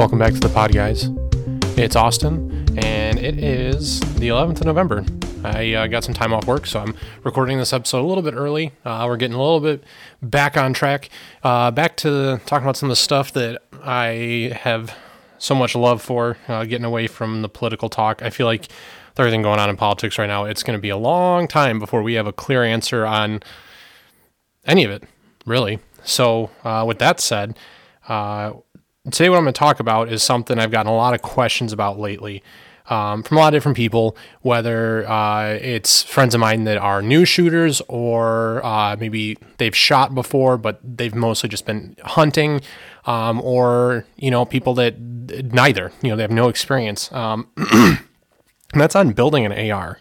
Welcome back to the pod, guys. It's Austin, and it is the 11th of November. I uh, got some time off work, so I'm recording this episode a little bit early. Uh, we're getting a little bit back on track. Uh, back to talking about some of the stuff that I have so much love for, uh, getting away from the political talk. I feel like with everything going on in politics right now, it's going to be a long time before we have a clear answer on any of it, really. So, uh, with that said, uh, today what I'm going to talk about is something I've gotten a lot of questions about lately um, from a lot of different people, whether uh, it's friends of mine that are new shooters or uh, maybe they've shot before, but they've mostly just been hunting, um, or you know people that neither, you know, they have no experience. Um, and that's on building an AR.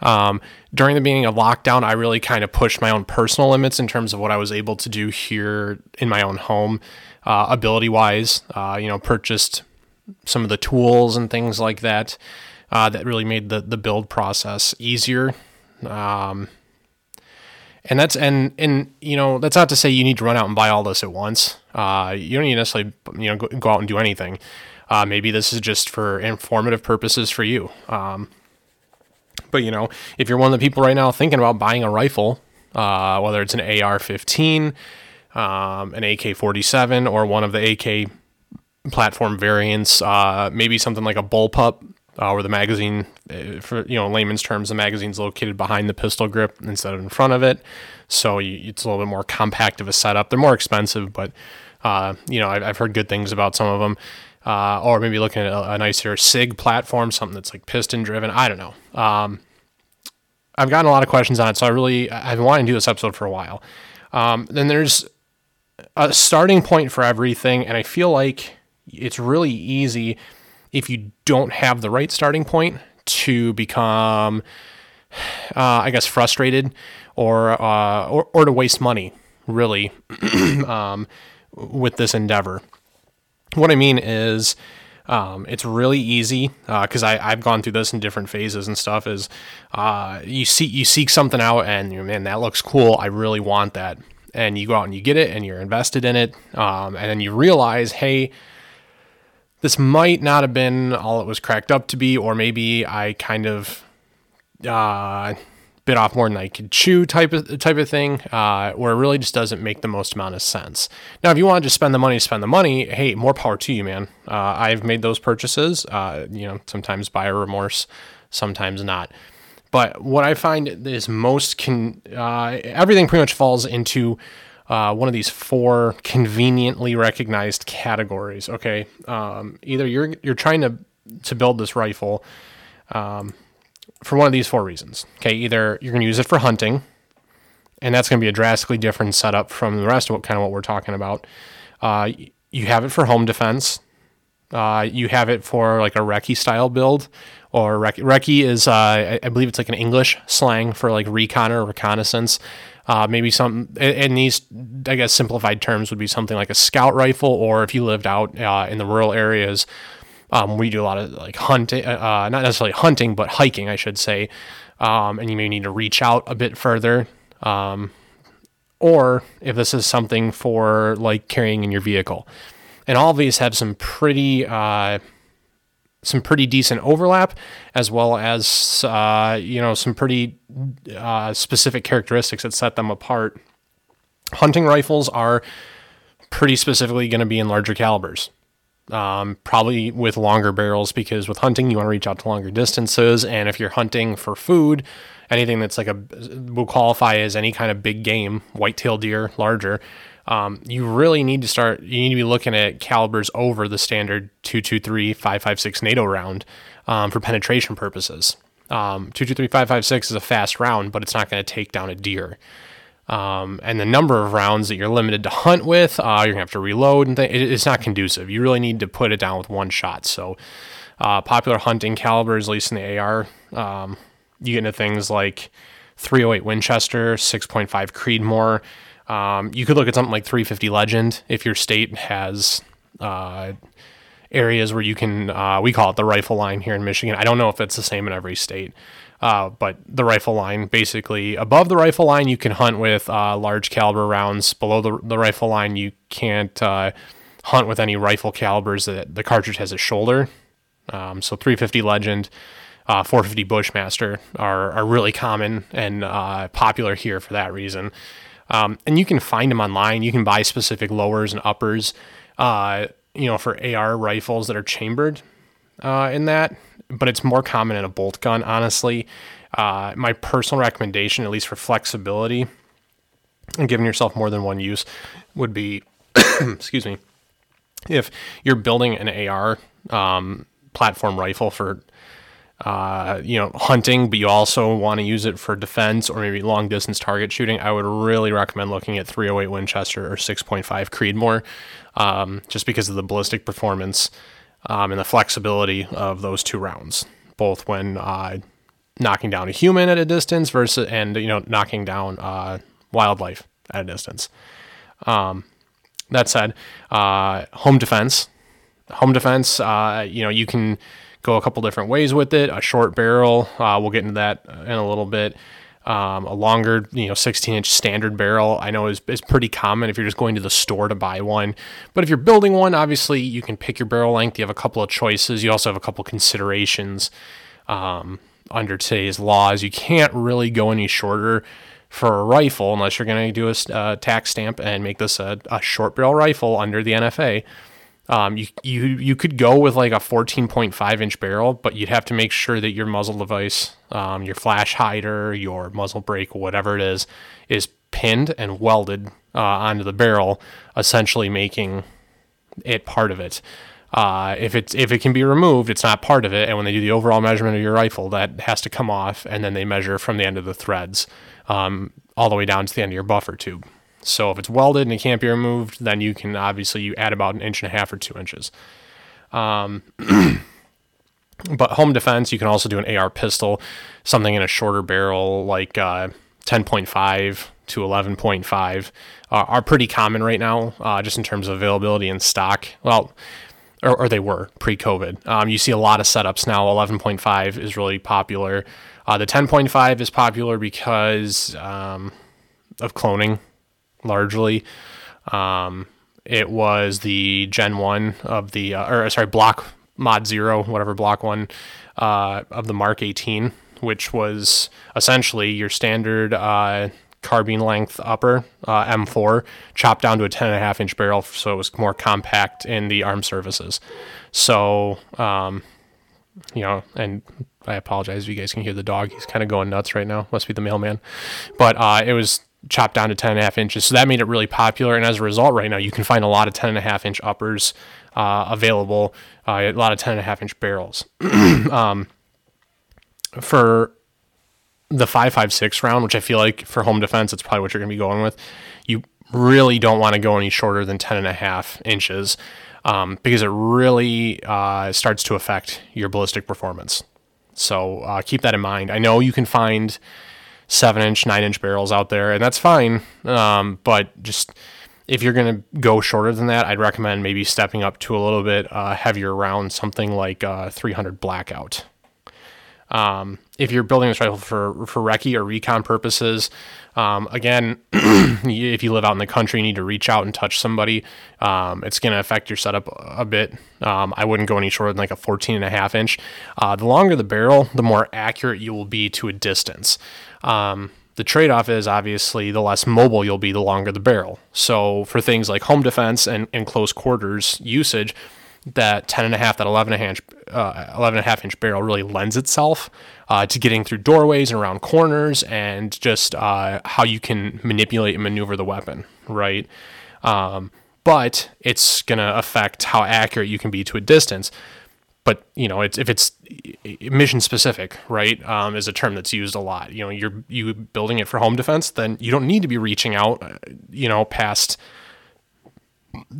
Um, during the beginning of lockdown, I really kind of pushed my own personal limits in terms of what I was able to do here in my own home, uh, ability wise. Uh, you know, purchased some of the tools and things like that uh, that really made the the build process easier. Um, and that's and and you know that's not to say you need to run out and buy all this at once. Uh, you don't need to necessarily you know go, go out and do anything. Uh, maybe this is just for informative purposes for you. Um, but you know, if you're one of the people right now thinking about buying a rifle, uh, whether it's an AR-15, um, an AK-47, or one of the AK platform variants, uh, maybe something like a bullpup, uh, where the magazine, uh, for you know layman's terms, the magazine's located behind the pistol grip instead of in front of it, so you, it's a little bit more compact of a setup. They're more expensive, but uh, you know I've, I've heard good things about some of them. Uh, or maybe looking at a, a, nicer SIG platform, something that's like piston driven. I don't know. Um, I've gotten a lot of questions on it, so I really I've been wanting to do this episode for a while. Um, then there's a starting point for everything, and I feel like it's really easy if you don't have the right starting point to become, uh, I guess, frustrated or, uh, or or to waste money, really, um, with this endeavor. What I mean is, um, it's really easy because uh, I've gone through this in different phases and stuff. Is uh, you see you seek something out and you man that looks cool. I really want that, and you go out and you get it and you're invested in it, um, and then you realize, hey, this might not have been all it was cracked up to be, or maybe I kind of uh, bit off more than I could chew type of type of thing, uh, where it really just doesn't make the most amount of sense. Now, if you want to just spend the money, spend the money. Hey, more power to you, man. Uh, I've made those purchases. Uh, you know, sometimes buyer remorse, sometimes not. But what I find is most can uh, everything pretty much falls into uh, one of these four conveniently recognized categories. Okay, um, either you're you're trying to to build this rifle. Um, for one of these four reasons. Okay, either you're going to use it for hunting, and that's going to be a drastically different setup from the rest of what kind of what we're talking about. Uh, you have it for home defense. Uh, you have it for like a recce style build, or rec- recce is uh, I believe it's like an English slang for like recon or reconnaissance. Uh, maybe some in these I guess simplified terms would be something like a scout rifle, or if you lived out uh, in the rural areas, um, we do a lot of like hunting, uh, uh, not necessarily hunting, but hiking, I should say. Um, and you may need to reach out a bit further. Um, or if this is something for like carrying in your vehicle. And all of these have some pretty, uh, some pretty decent overlap, as well as uh, you know some pretty uh, specific characteristics that set them apart. Hunting rifles are pretty specifically going to be in larger calibers um, probably with longer barrels because with hunting you want to reach out to longer distances and if you're hunting for food anything that's like a will qualify as any kind of big game whitetail deer larger um, you really need to start you need to be looking at calibers over the standard 223 556 nato round um, for penetration purposes um, 223 556 is a fast round but it's not going to take down a deer um, and the number of rounds that you're limited to hunt with, uh, you're gonna have to reload and th- it's not conducive. You really need to put it down with one shot. So, uh, popular hunting calibers, at least in the AR, um, you get into things like 308 Winchester, 6.5 Creedmoor. Um, you could look at something like 350 Legend if your state has uh, areas where you can. Uh, we call it the rifle line here in Michigan. I don't know if it's the same in every state. Uh, but the rifle line, basically above the rifle line, you can hunt with uh, large caliber rounds. Below the, the rifle line, you can't uh, hunt with any rifle calibers that the cartridge has a shoulder. Um, so 350 Legend, uh, 450 Bushmaster are, are really common and popular here for that reason. Um, and you can find them online. You can buy specific lowers and uppers, uh, you know, for AR rifles that are chambered uh, in that. But it's more common in a bolt gun, honestly. Uh, my personal recommendation, at least for flexibility and giving yourself more than one use, would be, excuse me, if you're building an AR um, platform rifle for uh, you know, hunting, but you also want to use it for defense or maybe long distance target shooting, I would really recommend looking at 308 Winchester or 6.5 Creedmoor, um, just because of the ballistic performance um, and the flexibility of those two rounds, both when uh, knocking down a human at a distance versus and you know knocking down uh, wildlife at a distance. Um, that said, uh, home defense, home defense, uh, you know, you can go a couple different ways with it. A short barrel, uh, we'll get into that in a little bit. Um, a longer, you know, 16 inch standard barrel, I know is, is pretty common if you're just going to the store to buy one. But if you're building one, obviously you can pick your barrel length. You have a couple of choices. You also have a couple considerations um, under today's laws. You can't really go any shorter for a rifle unless you're going to do a uh, tax stamp and make this a, a short barrel rifle under the NFA. Um, you you you could go with like a 14.5 inch barrel, but you'd have to make sure that your muzzle device, um, your flash hider, your muzzle brake, whatever it is, is pinned and welded uh, onto the barrel, essentially making it part of it. Uh, if it's if it can be removed, it's not part of it. And when they do the overall measurement of your rifle, that has to come off, and then they measure from the end of the threads um, all the way down to the end of your buffer tube. So if it's welded and it can't be removed, then you can obviously you add about an inch and a half or two inches. Um, but home defense, you can also do an AR pistol, something in a shorter barrel like uh, 10.5 to 11.5 uh, are pretty common right now, uh, just in terms of availability and stock. Well, or, or they were pre-COVID. Um, you see a lot of setups now. 11.5 is really popular. Uh, the 10.5 is popular because um, of cloning largely. Um, it was the Gen 1 of the, uh, or sorry, Block Mod 0, whatever Block 1 uh, of the Mark 18, which was essentially your standard uh, carbine length upper uh, M4 chopped down to a 10.5 inch barrel so it was more compact in the arm surfaces. So, um, you know, and I apologize if you guys can hear the dog. He's kind of going nuts right now. Must be the mailman. But uh, it was chopped down to 10 and a half inches. So that made it really popular. And as a result, right now, you can find a lot of 10 and a half inch uppers uh, available, uh, a lot of 10 and a half inch barrels. um, for the 556 round, which I feel like for home defense, it's probably what you're going to be going with. You really don't want to go any shorter than 10 and a half inches um, because it really uh, starts to affect your ballistic performance. So uh, keep that in mind. I know you can find seven inch, nine inch barrels out there, and that's fine. Um, but just if you're going to go shorter than that, I'd recommend maybe stepping up to a little bit uh, heavier round, something like uh, 300 blackout. Um, if you're building this rifle for for recce or recon purposes, um, again, if you live out in the country, you need to reach out and touch somebody. Um, it's going to affect your setup a bit. Um, I wouldn't go any shorter than like a 14 and a half inch. Uh, the longer the barrel, the more accurate you will be to a distance. Um, the trade off is obviously the less mobile you'll be, the longer the barrel. So for things like home defense and, and close quarters usage, that 10 and a half, that 11 and a half, uh, 11 and a half inch barrel really lends itself uh, to getting through doorways and around corners and just uh, how you can manipulate and maneuver the weapon, right? Um, but it's going to affect how accurate you can be to a distance but you know, it's if it's mission specific, right, um, is a term that's used a lot. You know, you're you building it for home defense, then you don't need to be reaching out, uh, you know, past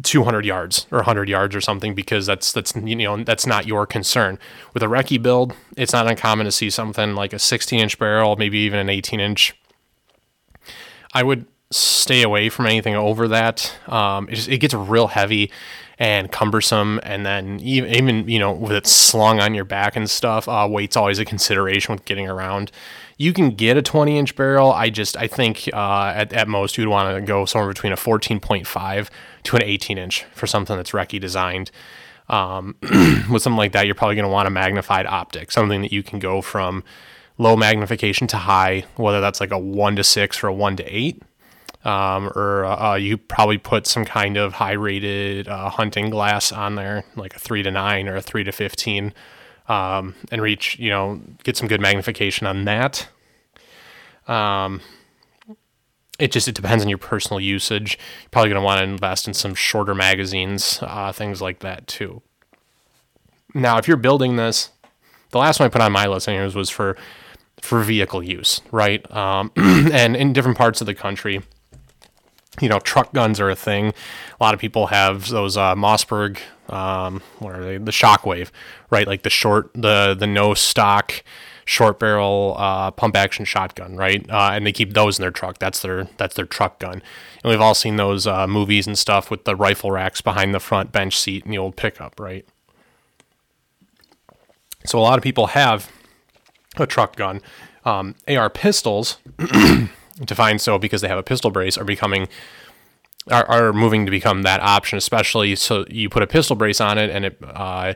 200 yards or 100 yards or something because that's that's you know that's not your concern. With a recce build, it's not uncommon to see something like a 16 inch barrel, maybe even an 18 inch. I would stay away from anything over that. Um, it, just, it gets real heavy and cumbersome. And then even, even you know with it slung on your back and stuff, uh, weight's always a consideration with getting around. you can get a 20 inch barrel. I just, I think uh, at, at most you'd want to go somewhere between a 14.5 to an 18 inch for something that's recce designed. Um, with something like that, you're probably going to want a magnified optic, something that you can go from low magnification to high, whether that's like a one to six or a one to eight. Um, or uh, you probably put some kind of high rated uh, hunting glass on there, like a three to nine or a three to 15, um, and reach, you know, get some good magnification on that. Um, it just it depends on your personal usage. You're probably going to want to invest in some shorter magazines, uh, things like that too. Now, if you're building this, the last one I put on my list anyways was for for vehicle use, right? Um, and in different parts of the country, you know, truck guns are a thing. A lot of people have those uh, Mossberg, um, what are they? The Shockwave, right? Like the short, the the no stock short barrel uh, pump action shotgun, right? Uh, and they keep those in their truck. That's their that's their truck gun. And we've all seen those uh, movies and stuff with the rifle racks behind the front bench seat in the old pickup, right? So a lot of people have a truck gun. Um, AR pistols, defined so because they have a pistol brace, are becoming are, are moving to become that option, especially so you put a pistol brace on it and it uh,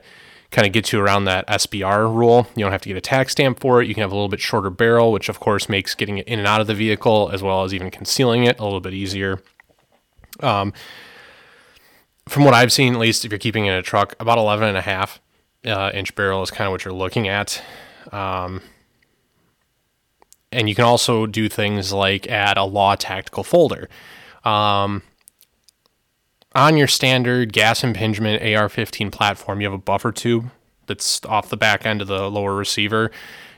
kind of gets you around that SBR rule. You don't have to get a tax stamp for it. You can have a little bit shorter barrel, which of course makes getting it in and out of the vehicle as well as even concealing it a little bit easier. Um, from what I've seen, at least if you're keeping it in a truck, about 11 and a half uh, inch barrel is kind of what you're looking at. Um, and you can also do things like add a law tactical folder. Um, on your standard gas impingement AR-15 platform, you have a buffer tube that's off the back end of the lower receiver.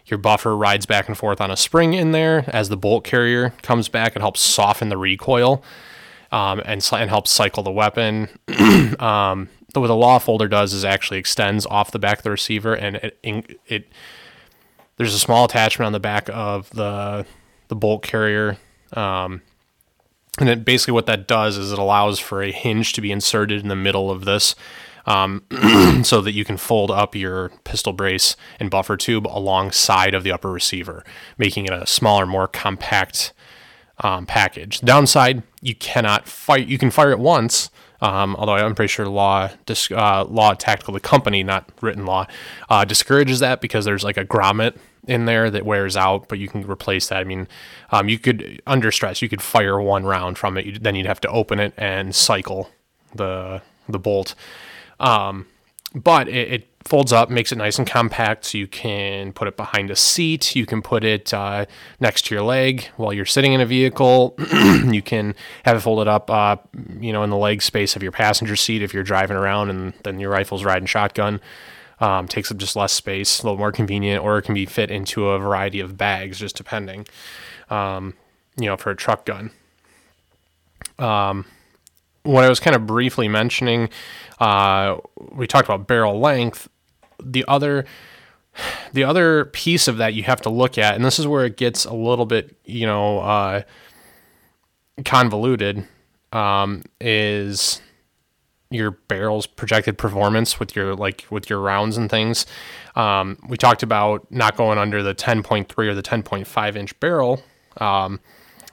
Your buffer rides back and forth on a spring in there. As the bolt carrier comes back, it helps soften the recoil um, and, and helps cycle the weapon. um, what the law folder does is actually extends off the back of the receiver, and it, it there's a small attachment on the back of the the bolt carrier. Um, and it basically what that does is it allows for a hinge to be inserted in the middle of this um, so that you can fold up your pistol brace and buffer tube alongside of the upper receiver, making it a smaller, more compact um, package. Downside, you cannot fire. You can fire it once, um, although I'm pretty sure law, uh, law tactical, the company, not written law, uh, discourages that because there's like a grommet in there that wears out, but you can replace that. I mean, um, you could under stress, you could fire one round from it. Then you'd have to open it and cycle the the bolt. Um, but it, it, folds up, makes it nice and compact. So you can put it behind a seat. You can put it uh, next to your leg while you're sitting in a vehicle. you can have it folded up, uh, you know, in the leg space of your passenger seat if you're driving around and then your rifle's riding shotgun. Um, takes up just less space, a little more convenient, or it can be fit into a variety of bags, just depending. Um, you know, for a truck gun. Um, what I was kind of briefly mentioning, uh, we talked about barrel length. The other, the other piece of that you have to look at, and this is where it gets a little bit, you know, uh, convoluted, um, is your barrel's projected performance with your like with your rounds and things. Um, we talked about not going under the 10.3 or the 10.5 inch barrel. Um,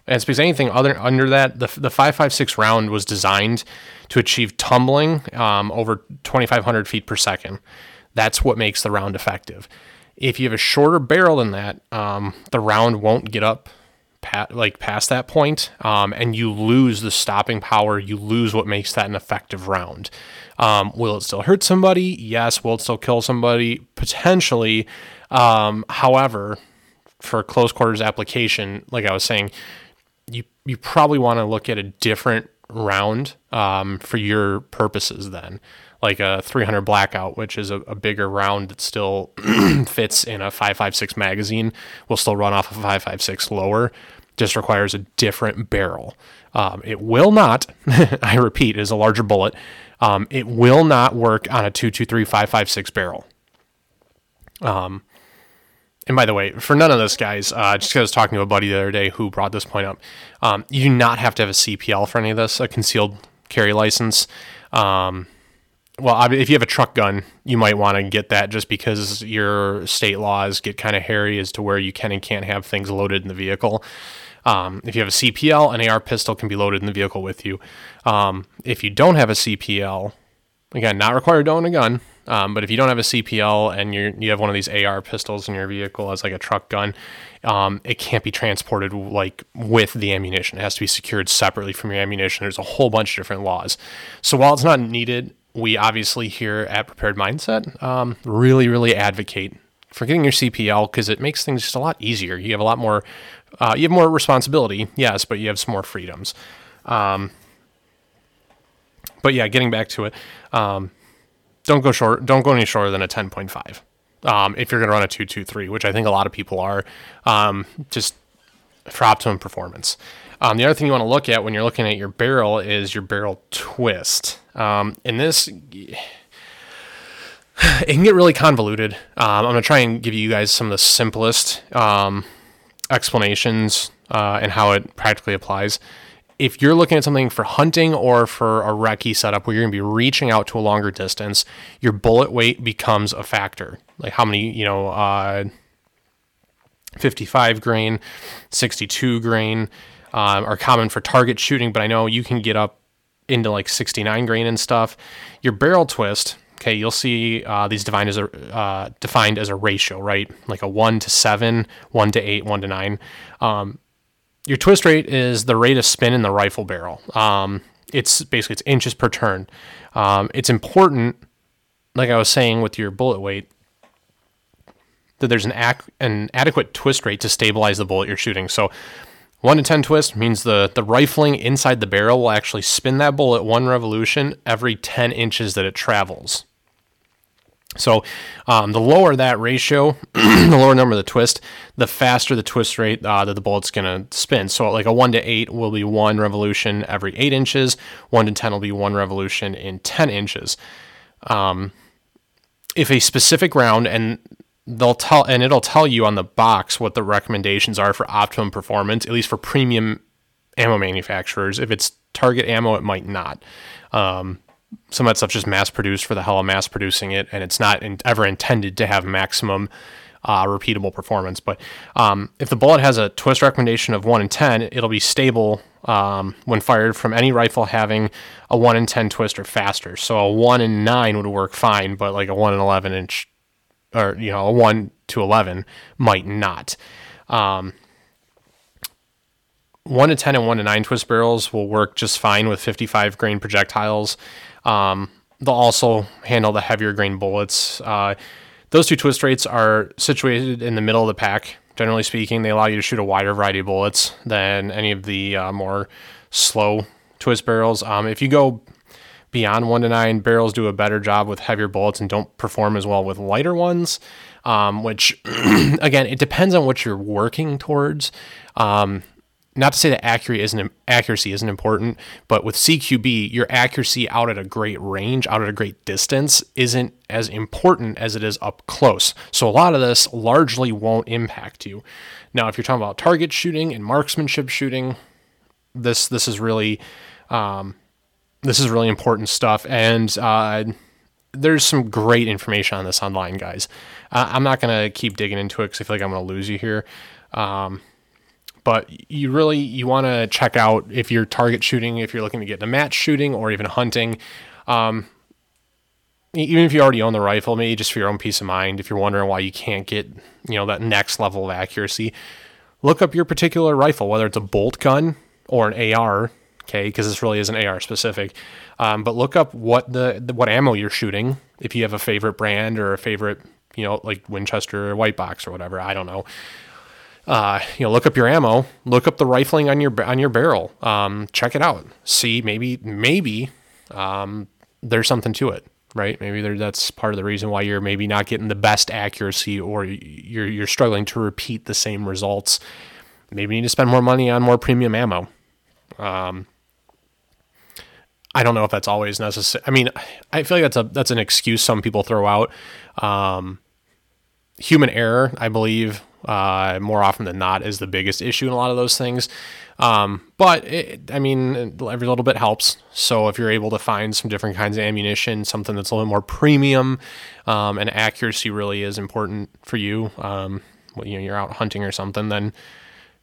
and because anything other under that, the the 5.56 round was designed to achieve tumbling um, over 2,500 feet per second. That's what makes the round effective. If you have a shorter barrel than that, um, the round won't get up pat, like past that point, um, and you lose the stopping power. You lose what makes that an effective round. Um, will it still hurt somebody? Yes. Will it still kill somebody? Potentially. Um, however, for close quarters application, like I was saying, you probably want to look at a different round um, for your purposes then like a 300 blackout which is a, a bigger round that still fits in a 556 magazine will still run off a 556 lower just requires a different barrel. Um, it will not, I repeat, is a larger bullet. Um, it will not work on a 223 barrel. Um, and by the way, for none of this, guys, uh, just because I was talking to a buddy the other day who brought this point up, um, you do not have to have a CPL for any of this, a concealed carry license. Um, well, if you have a truck gun, you might want to get that just because your state laws get kind of hairy as to where you can and can't have things loaded in the vehicle. Um, if you have a CPL, an AR pistol can be loaded in the vehicle with you. Um, if you don't have a CPL, again, not required to own a gun, um, but if you don't have a CPL and you you have one of these AR pistols in your vehicle as like a truck gun, um, it can't be transported like with the ammunition. It has to be secured separately from your ammunition. There's a whole bunch of different laws. So while it's not needed, we obviously here at Prepared Mindset um, really, really advocate for getting your CPL because it makes things just a lot easier. You have a lot more, uh, you have more responsibility, yes, but you have some more freedoms. Um, but yeah, getting back to it, um, don't go short. Don't go any shorter than a ten point five. Um, if you're going to run a two two three, which I think a lot of people are, um, just for optimum performance. Um, the other thing you want to look at when you're looking at your barrel is your barrel twist. Um, in this, it can get really convoluted. Um, I'm going to try and give you guys some of the simplest um, explanations uh, and how it practically applies if you're looking at something for hunting or for a recce setup where you're going to be reaching out to a longer distance, your bullet weight becomes a factor. Like how many, you know, uh, 55 grain, 62 grain um, are common for target shooting, but I know you can get up into like 69 grain and stuff. Your barrel twist, okay, you'll see uh, these defined as a uh, defined as a ratio, right? Like a one to seven, one to eight, one to nine. Um, your twist rate is the rate of spin in the rifle barrel. Um, it's basically it's inches per turn. Um, it's important, like I was saying with your bullet weight, that there's an, ac- an adequate twist rate to stabilize the bullet you're shooting. So one to ten twist means the the rifling inside the barrel will actually spin that bullet one revolution every ten inches that it travels. So um, the lower that ratio, the lower number of the twist, the faster the twist rate uh, that the bullet's going to spin. So like a 1 to 8 will be one revolution every 8 inches, 1 to 10 will be one revolution in 10 inches. Um, if a specific round, and they'll tell, and it'll tell you on the box what the recommendations are for optimum performance, at least for premium ammo manufacturers. If it's target ammo, it might not. Um, some of that stuff just mass produced for the hell of mass producing it, and it's not in, ever intended to have maximum uh, repeatable performance. But um, if the bullet has a twist recommendation of 1 in 10, it'll be stable um, when fired from any rifle having a 1 in 10 twist or faster. So a 1 in 9 would work fine, but like a 1 in 11 inch, or, you know, a 1 to 11 might not. Um, 1 to 10 and 1 to 9 twist barrels will work just fine with 55 grain projectiles. Um, they'll also handle the heavier grain bullets. Uh, those two twist rates are situated in the middle of the pack. Generally speaking, they allow you to shoot a wider variety of bullets than any of the uh, more slow twist barrels. Um, if you go beyond one to nine, barrels do a better job with heavier bullets and don't perform as well with lighter ones. Um, which, again, it depends on what you're working towards. Um, not to say that accuracy isn't accuracy isn't important, but with CQB, your accuracy out at a great range, out at a great distance, isn't as important as it is up close. So a lot of this largely won't impact you. Now, if you're talking about target shooting and marksmanship shooting, this this is really um, this is really important stuff, and uh, there's some great information on this online, guys. Uh, I'm not gonna keep digging into it because I feel like I'm gonna lose you here. Um, but you really you want to check out if you're target shooting, if you're looking to get into match shooting or even hunting. Um, even if you already own the rifle, maybe just for your own peace of mind, if you're wondering why you can't get you know that next level of accuracy, look up your particular rifle, whether it's a bolt gun or an AR. Okay, because this really is an AR specific. Um, but look up what the, the what ammo you're shooting. If you have a favorite brand or a favorite, you know, like Winchester or White Box or whatever, I don't know uh, you know, look up your ammo, look up the rifling on your on your barrel, um, check it out, see maybe maybe um, there's something to it, right? Maybe there, that's part of the reason why you're maybe not getting the best accuracy, or you're you're struggling to repeat the same results. Maybe you need to spend more money on more premium ammo. Um, I don't know if that's always necessary. I mean, I feel like that's a that's an excuse some people throw out. Um, human error, I believe, uh, more often than not is the biggest issue in a lot of those things. Um, but it, I mean, every little bit helps. So if you're able to find some different kinds of ammunition, something that's a little more premium, um, and accuracy really is important for you. Um, you know, you're out hunting or something, then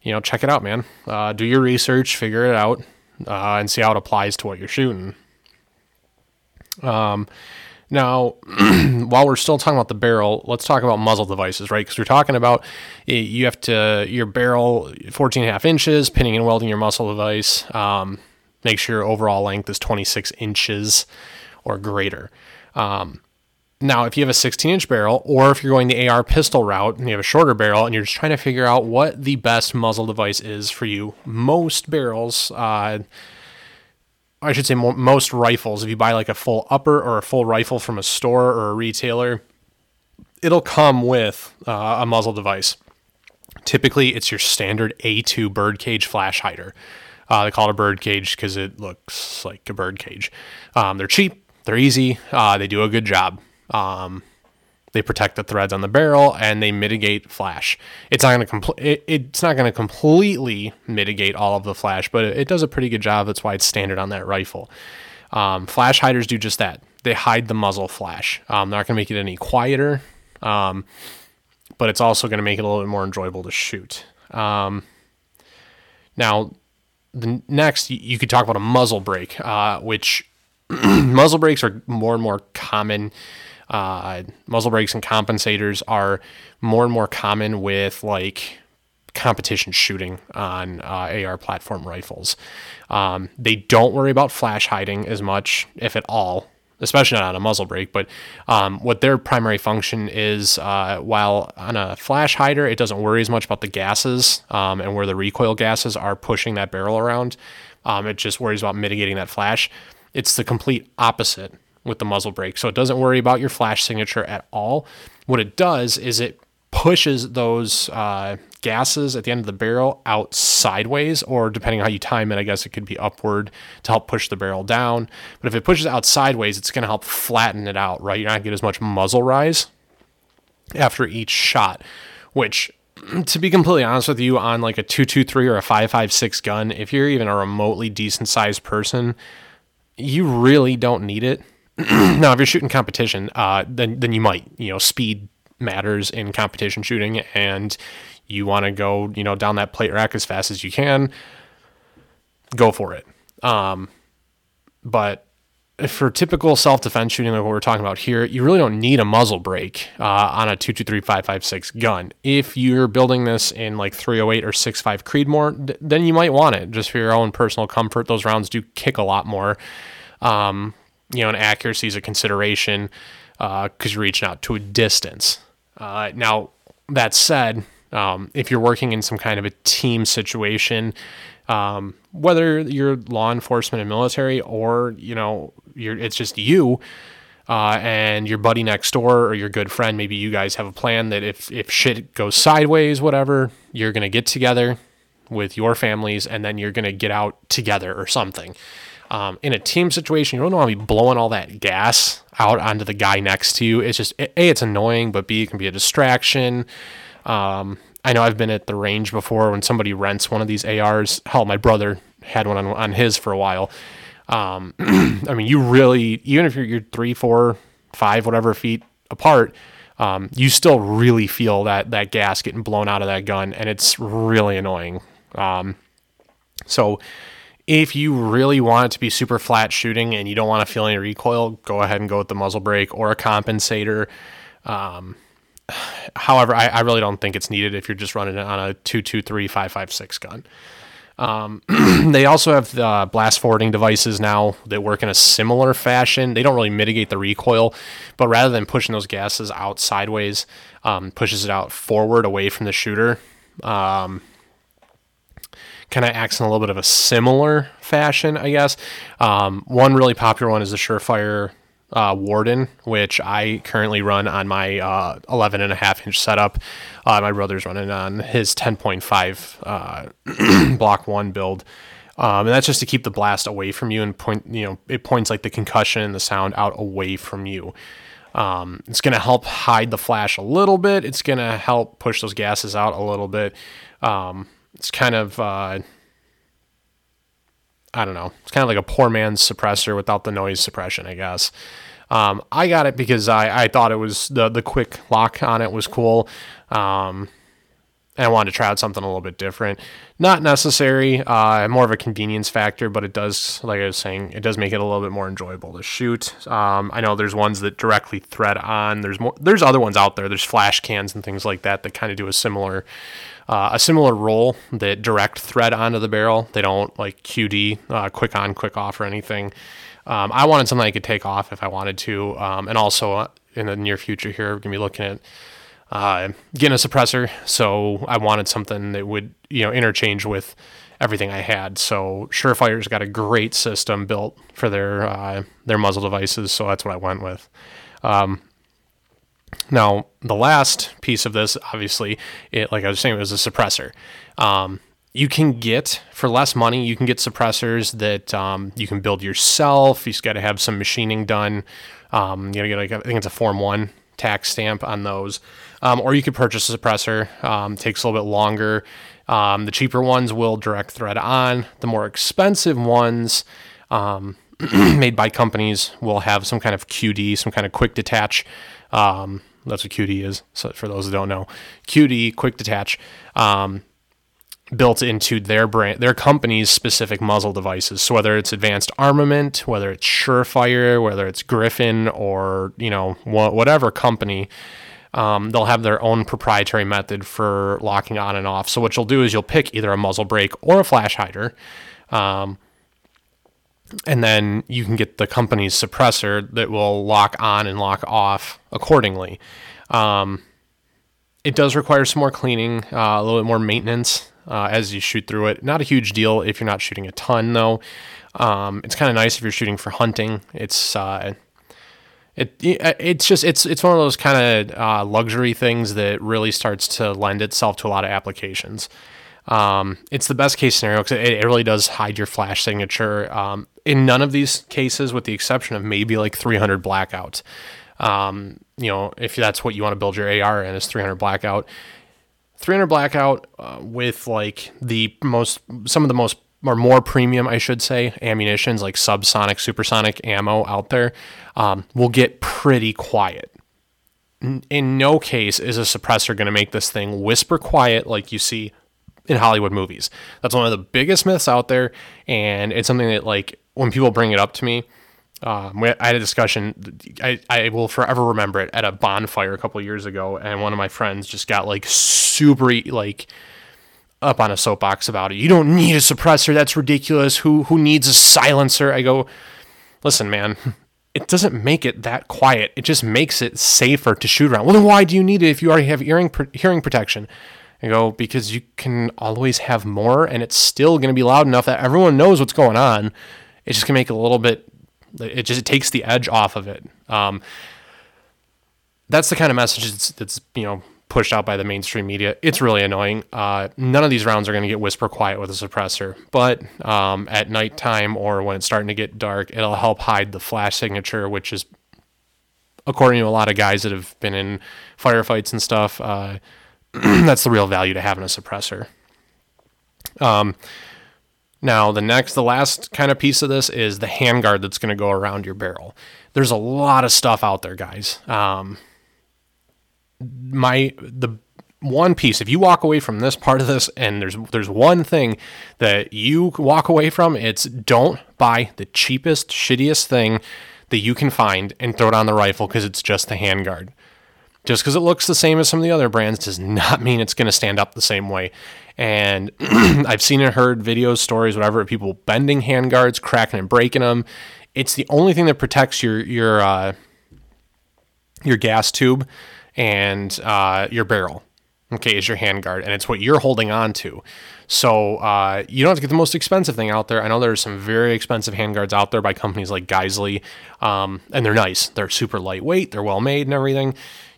you know, check it out, man. Uh, do your research, figure it out, uh, and see how it applies to what you're shooting. Um, now, while we're still talking about the barrel, let's talk about muzzle devices, right? Because we're talking about you have to your barrel 14 and a half inches, pinning and welding your muzzle device. Um, make sure your overall length is 26 inches or greater. Um, now, if you have a 16 inch barrel, or if you're going the AR pistol route and you have a shorter barrel and you're just trying to figure out what the best muzzle device is for you, most barrels, uh, I should say most rifles, if you buy like a full upper or a full rifle from a store or a retailer, it'll come with uh, a muzzle device. Typically, it's your standard A2 birdcage flash hider. Uh, they call it a bird cage because it looks like a bird cage. Um, they're cheap, they're easy, uh, they do a good job. Um, they protect the threads on the barrel and they mitigate flash. It's not going to compl- it, it's not going to completely mitigate all of the flash, but it, it, does a pretty good job. That's why it's standard on that rifle. Um, flash hiders do just that. They hide the muzzle flash. Um, they're not going to make it any quieter, um, but it's also going to make it a little bit more enjoyable to shoot. Um, now, the next you could talk about a muzzle brake, uh, which muzzle brakes are more and more common uh, muzzle brakes and compensators are more and more common with like competition shooting on uh, AR platform rifles. Um, they don't worry about flash hiding as much, if at all, especially not on a muzzle brake. But um, what their primary function is, uh, while on a flash hider, it doesn't worry as much about the gases um, and where the recoil gases are pushing that barrel around. Um, it just worries about mitigating that flash. It's the complete opposite with the muzzle brake. So it doesn't worry about your flash signature at all. What it does is it pushes those uh, gases at the end of the barrel out sideways, or depending on how you time it, I guess it could be upward to help push the barrel down. But if it pushes out sideways, it's going to help flatten it out, right? You're not going to get as much muzzle rise after each shot, which to be completely honest with you, on like a 223 or a 556 gun, if you're even a remotely decent sized person, you really don't need it now, if you're shooting competition, uh, then then you might, you know, speed matters in competition shooting, and you want to go, you know, down that plate rack as fast as you can. Go for it. Um, but for typical self defense shooting, like what we're talking about here, you really don't need a muzzle break uh, on a 223 gun. If you're building this in like 308 or 65 Creedmoor, then you might want it just for your own personal comfort. Those rounds do kick a lot more. Um, you know, and accuracy is a consideration because uh, you're reaching out to a distance. Uh, now, that said, um, if you're working in some kind of a team situation, um, whether you're law enforcement and military or you know you're, it's just you uh, and your buddy next door or your good friend, maybe you guys have a plan that if if shit goes sideways, whatever, you're gonna get together with your families and then you're gonna get out together or something. Um, in a team situation, you don't want to be blowing all that gas out onto the guy next to you. It's just a, it's annoying, but b it can be a distraction. Um, I know I've been at the range before when somebody rents one of these ARs. Hell, my brother had one on, on his for a while. Um, I mean, you really, even if you're, you're three, four, five, whatever feet apart, um, you still really feel that that gas getting blown out of that gun, and it's really annoying. Um, so if you really want it to be super flat shooting and you don't want to feel any recoil, go ahead and go with the muzzle brake or a compensator. Um, however, I, I, really don't think it's needed if you're just running it on a 223 556 gun. Um, they also have uh, blast forwarding devices now that work in a similar fashion. They don't really mitigate the recoil, but rather than pushing those gases out sideways, um, pushes it out forward away from the shooter. Um, kind of acts in a little bit of a similar fashion, I guess. Um, one really popular one is the Surefire uh, Warden, which I currently run on my uh, 11 and a half inch setup. Uh, my brother's running on his 10.5 uh, block one build. Um, and that's just to keep the blast away from you and point, you know, it points like the concussion and the sound out away from you. Um, it's going to help hide the flash a little bit. It's going to help push those gases out a little bit. Um, it's kind of, uh, I don't know, it's kind of like a poor man's suppressor without the noise suppression, I guess. Um, I got it because I, I thought it was the, the quick lock on it was cool. Um, and I wanted to try out something a little bit different. Not necessary, uh, more of a convenience factor, but it does, like I was saying, it does make it a little bit more enjoyable to shoot. Um, I know there's ones that directly thread on. There's more. There's other ones out there. There's flash cans and things like that that kind of do a similar, uh, a similar role that direct thread onto the barrel. They don't like QD, uh, quick on, quick off, or anything. Um, I wanted something I could take off if I wanted to, um, and also uh, in the near future here, we're gonna be looking at uh, getting a suppressor. So I wanted something that would, you know, interchange with everything I had. So Surefire's got a great system built for their uh, their muzzle devices. So that's what I went with. Um, now the last piece of this, obviously, it like I was saying, it was a suppressor. Um, you can get for less money you can get suppressors that um, you can build yourself you just got to have some machining done um, you gotta get like i think it's a form one tax stamp on those um, or you could purchase a suppressor. Um, takes a little bit longer. Um, the cheaper ones will direct thread on. The more expensive ones, made by companies, will have some kind of QD, some kind of quick detach. Um, that's what QD is. So for those who don't know, QD, quick detach um, built into their brand, their company's specific muzzle devices. So whether it's Advanced Armament, whether it's Surefire, whether it's Griffin, or you know whatever company, um, they'll have their own proprietary method for locking on and off. So what you'll do is you'll pick either a muzzle brake or a flash hider. Um, and then you can get the company's suppressor that will lock on and lock off accordingly. Um, it does require some more cleaning, uh, a little bit more maintenance uh, as you shoot through it. Not a huge deal if you're not shooting a ton, though. Um, it's kind of nice if you're shooting for hunting. It's uh, it it's just it's it's one of those kind of uh, luxury things that really starts to lend itself to a lot of applications. Um, it's the best case scenario because it, it, really does hide your flash signature. Um, in none of these cases, with the exception of maybe like 300 blackout, um, you know, if that's what you want to build your AR in is 300 blackout. 300 blackout uh, with like the most some of the most or more premium, I should say, ammunitions like subsonic, supersonic ammo out there um, will get pretty quiet. In no case is a suppressor going to make this thing whisper quiet like you see in Hollywood movies. That's one of the biggest myths out there, and it's something that like when people bring it up to me, um, I had a discussion. I, I will forever remember it at a bonfire a couple years ago, and one of my friends just got like super like up on a soapbox about it. You don't need a suppressor. That's ridiculous. Who who needs a silencer? I go, listen, man. It doesn't make it that quiet. It just makes it safer to shoot around. Well, then why do you need it if you already have hearing hearing protection? I go because you can always have more, and it's still going to be loud enough that everyone knows what's going on. It's just to make it a little bit. It just it takes the edge off of it. Um, that's the kind of message that's, that's you know pushed out by the mainstream media. It's really annoying. Uh, none of these rounds are going to get whisper quiet with a suppressor, but um, at nighttime or when it's starting to get dark, it'll help hide the flash signature, which is, according to a lot of guys that have been in firefights and stuff, uh, that's the real value to having a suppressor. Um, now, the next, the last kind of piece of this is the handguard that's going to go around your barrel. There's a lot of stuff out there, guys. Um, my the one piece if you walk away from this part of this and there's there's one thing that you walk away from it's don't buy the cheapest shittiest thing that you can find and throw it on the rifle because it's just the handguard just because it looks the same as some of the other brands does not mean it's going to stand up the same way and i've seen and heard videos stories whatever of people bending handguards cracking and breaking them it's the only thing that protects your your uh, your gas tube and uh, your barrel. Okay, is your handguard, and it's what you're holding on to. So uh, you don't have to get the most expensive thing out there. I know there's some very expensive handguards out there by companies like Geissele, um, and they're nice. They're super lightweight, they're well made, and everything.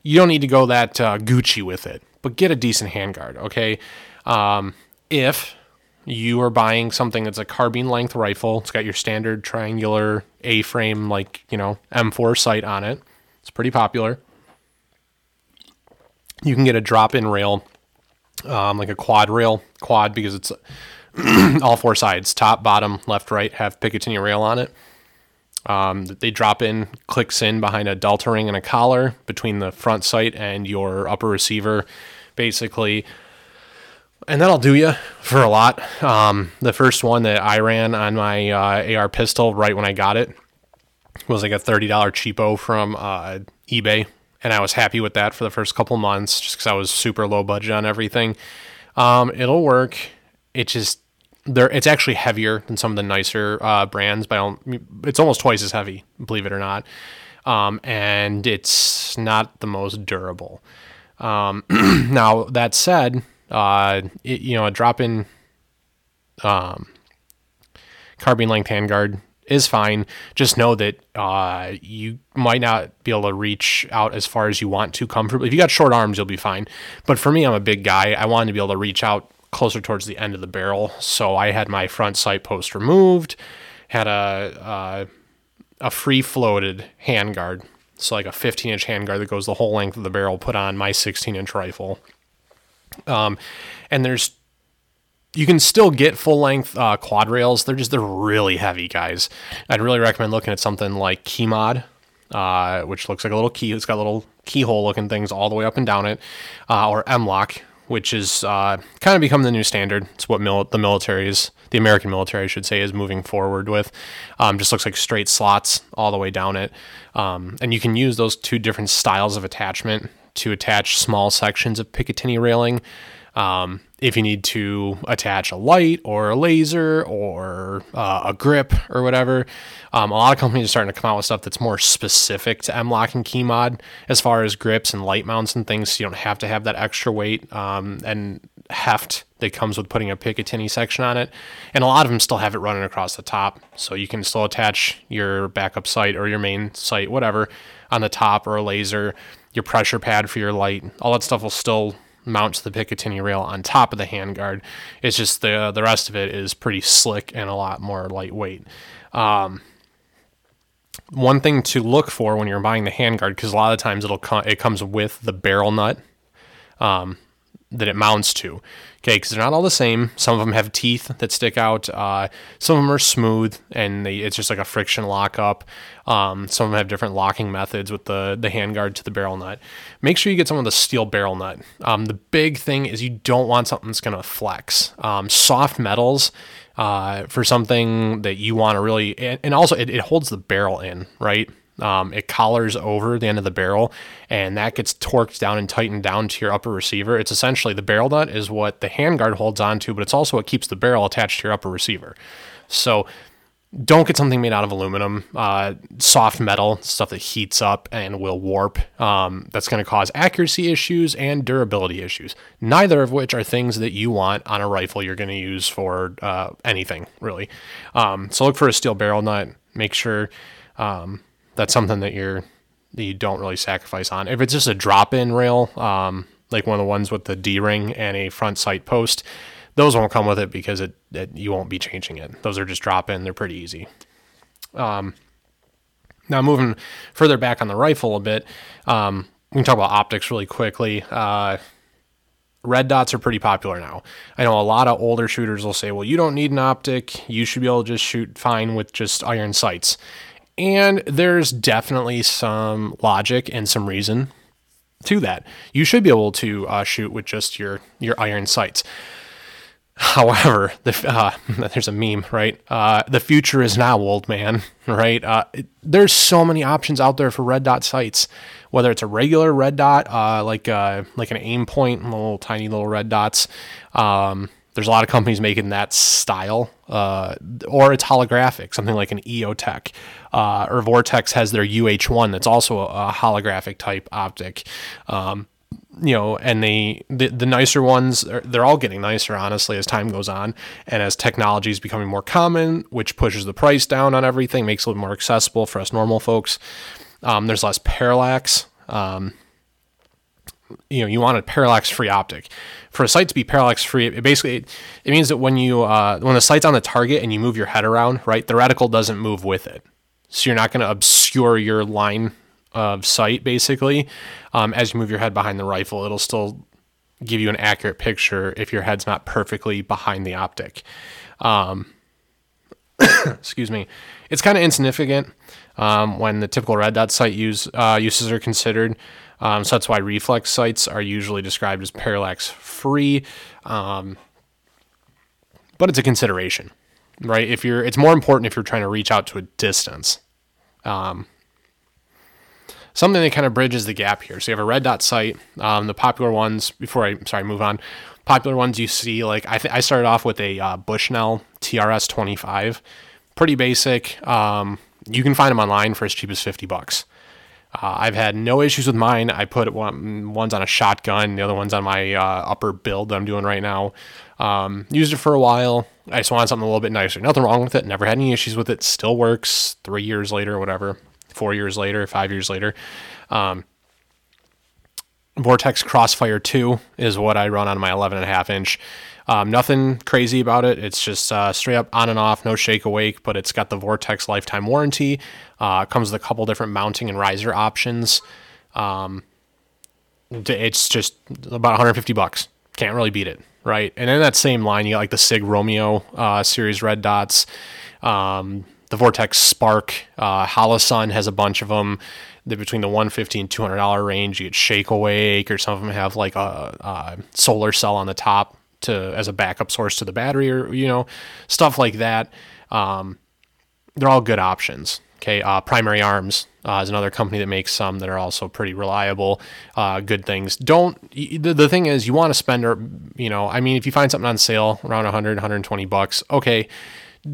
You don't need to go that uh, Gucci with it, but get a decent handguard. Okay, um, if you are buying something that's a carbine length rifle, it's got your standard triangular A frame, like you know M4 sight on it It's pretty popular. You can get a drop-in rail, um, like a quad rail, quad because it's all four sides, top, bottom, left, right, have Picatinny rail on it. Um, they drop in, clicks in behind a delta ring and a collar between the front sight and your upper receiver, basically. And that'll do you for a lot. Um, the first one that I ran on my uh, AR pistol right when I got it was like a $30 cheapo from uh, eBay. And I was happy with that for the first couple months just because I was super low budget on everything. Um, it'll work. It just it's actually heavier than some of the nicer uh, brands but it's almost twice as heavy believe it or not. Um, and it's not the most durable. Um, now that said uh, it, you know a drop in um, carbine length handguard is fine. Just know that uh, you might not be able to reach out as far as you want to comfortably. If you got short arms you'll be fine. But for me i'm a big guy. I wanted to be able to reach out closer towards the end of the barrel. So I had my front sight post removed, had a uh, a free floated handguard, so like a 15 inch handguard that goes the whole length of the barrel, put on my 16 inch rifle. Um, and there's you can still get full length uh, quad rails. They're just they're really heavy, guys. I'd really recommend looking at something like KeyMod, uh, which looks like a little key. It's got little keyhole looking things all the way up and down it, uh, or M-LOK, which is uh, kind of become the new standard. It's what mil- the military is, the American military, I should say, is moving forward with. Um, just looks like straight slots all the way down it. Um, and you can use those two different styles of attachment to attach small sections of Picatinny railing. Um, if you need to attach a light or a laser or uh, a grip or whatever. Um, a lot of companies are starting to come out with stuff that's more specific to M-LOK and KeyMod as far as grips and light mounts and things. So you don't have to have that extra weight um, and heft that comes with putting a Picatinny section on it. And a lot of them still have it running across the top. So you can still attach your backup sight or your main sight, whatever, on the top or a laser, your pressure pad for your light. All that stuff will still mounts the Picatinny rail on top of the handguard. It's just the the rest of it is pretty slick and a lot more lightweight. Um, one thing to look for when you're buying the handguard, because a lot of times it'll it comes with the barrel nut. Um, that it mounts to. Okay, because they're not all the same. Some of them have teeth that stick out. Uh, some of them are smooth, and they, it's just like a friction lockup. Um, some of them have different locking methods with the the handguard to the barrel nut. Make sure you get some with a steel barrel nut. Um, the big thing is you don't want something that's going to flex. Um, soft metals uh, for something that you want to really, and, and also it, it holds the barrel in, right? Um, it collars over the end of the barrel and that gets torqued down and tightened down to your upper receiver. It's essentially the barrel nut is what the handguard holds onto, but it's also what keeps the barrel attached to your upper receiver. So don't get something made out of aluminum, uh, soft metal, stuff that heats up and will warp. Um, that's going to cause accuracy issues and durability issues, neither of which are things that you want on a rifle you're going to use for uh, anything, really. Um, so look for a steel barrel nut. Make sure um, that's something that you're that you don't really sacrifice on. If it's just a drop-in rail, um, like one of the ones with the D ring and a front sight post, those won't come with it because it, it you won't be changing it. Those are just drop-in. They're pretty easy. Um, now moving further back on the rifle a bit, um, we can talk about optics really quickly. Uh, red dots are pretty popular now. I know a lot of older shooters will say, well, you don't need an optic. You should be able to just shoot fine with just iron sights. And there's definitely some logic and some reason to that. You should be able to uh, shoot with just your your iron sights. However, the, uh, there's a meme, right? Uh, the future is now, old man, right? Uh, it, there's so many options out there for red dot sights, whether it's a regular red dot, uh, like uh, like an Aimpoint, little tiny little red dots. Um, there's a lot of companies making that style, uh, or it's holographic, something like an EOTech, uh, or Vortex has their UH1 that's also a, holographic type optic. Um, you know, and they the, the nicer ones are, they're all getting nicer honestly as time goes on, and as technology is becoming more common, which pushes the price down on everything, makes it more accessible for us normal folks. Um, there's less parallax. Um, you know you want a parallax free optic for a sight to be parallax free it basically it means that when you uh, when the sight's on the target and you move your head around right the reticle doesn't move with it so you're not going to obscure your line of sight basically. Um, as you move your head behind the rifle, it'll still give you an accurate picture if your head's not perfectly behind the optic. Um, excuse me. It's kind of insignificant um, when the typical red dot sight use uh, uses are considered. Um, so that's why reflex sights are usually described as parallax free. Um, but it's a consideration, right? If you're, it's more important if you're trying to reach out to a distance. Um, something that kind of bridges the gap here. So you have a red dot sight. Um, the popular ones, before I sorry move on, popular ones you see like I th- I started off with a uh, Bushnell TRS 25, pretty basic. Um, you can find them online for as cheap as 50 bucks. Uh, I've had no issues with mine. I put one, one's on a shotgun, the other one's on my uh, upper build that I'm doing right now. Um, used it for a while. I just wanted something a little bit nicer. Nothing wrong with it. Never had any issues with it. Still works three years later, whatever four years later, five years later. Um, Vortex Crossfire 2 is what I run on my 11 and a half inch. Um, nothing crazy about it. It's just uh, straight up on and off, no shake awake, but it's got the Vortex lifetime warranty. Uh, comes with a couple different mounting and riser options. Um, it's just about 150 bucks. Can't really beat it, right? And in that same line, you got like the Sig Romeo uh, series red dots. Um, the Vortex Spark. Uh, Holosun has a bunch of them. They're between the 150 and 200 dollar range. You get Shake Awake, or some of them have like a, a, solar cell on the top to as a backup source to the battery, or you know, stuff like that. Um, they're all good options. Okay, uh, Primary Arms uh, is another company that makes some that are also pretty reliable, uh, good things. Don't the, the thing is you want to spend or you know, I mean, if you find something on sale around 100, 120 bucks, okay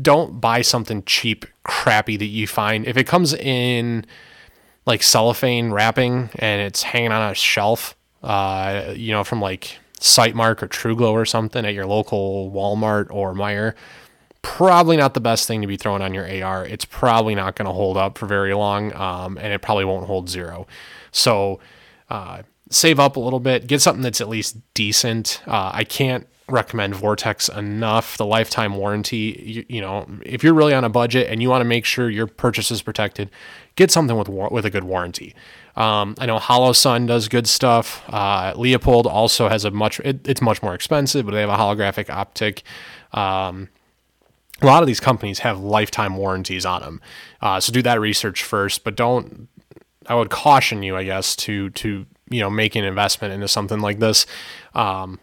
don't buy something cheap, crappy that you find. If it comes in like cellophane wrapping and it's hanging on a shelf, uh, you know, from like Sightmark or TruGlo or something at your local Walmart or Meijer, probably not the best thing to be throwing on your AR. It's probably not going to hold up for very long, um, and it probably won't hold zero. So, uh, save up a little bit, get something that's at least decent. Uh, I can't recommend Vortex enough. The lifetime warranty, you, you, know, if you're really on a budget and you want to make sure your purchase is protected, get something with with a good warranty. Um, I know Holosun does good stuff. Uh, Leupold also has a much it, it's much more expensive, but they have a holographic optic. Um, a lot of these companies have lifetime warranties on them, uh, so do that research first. But don't. I would caution you, I guess, to to you know make an investment into something like this. Um,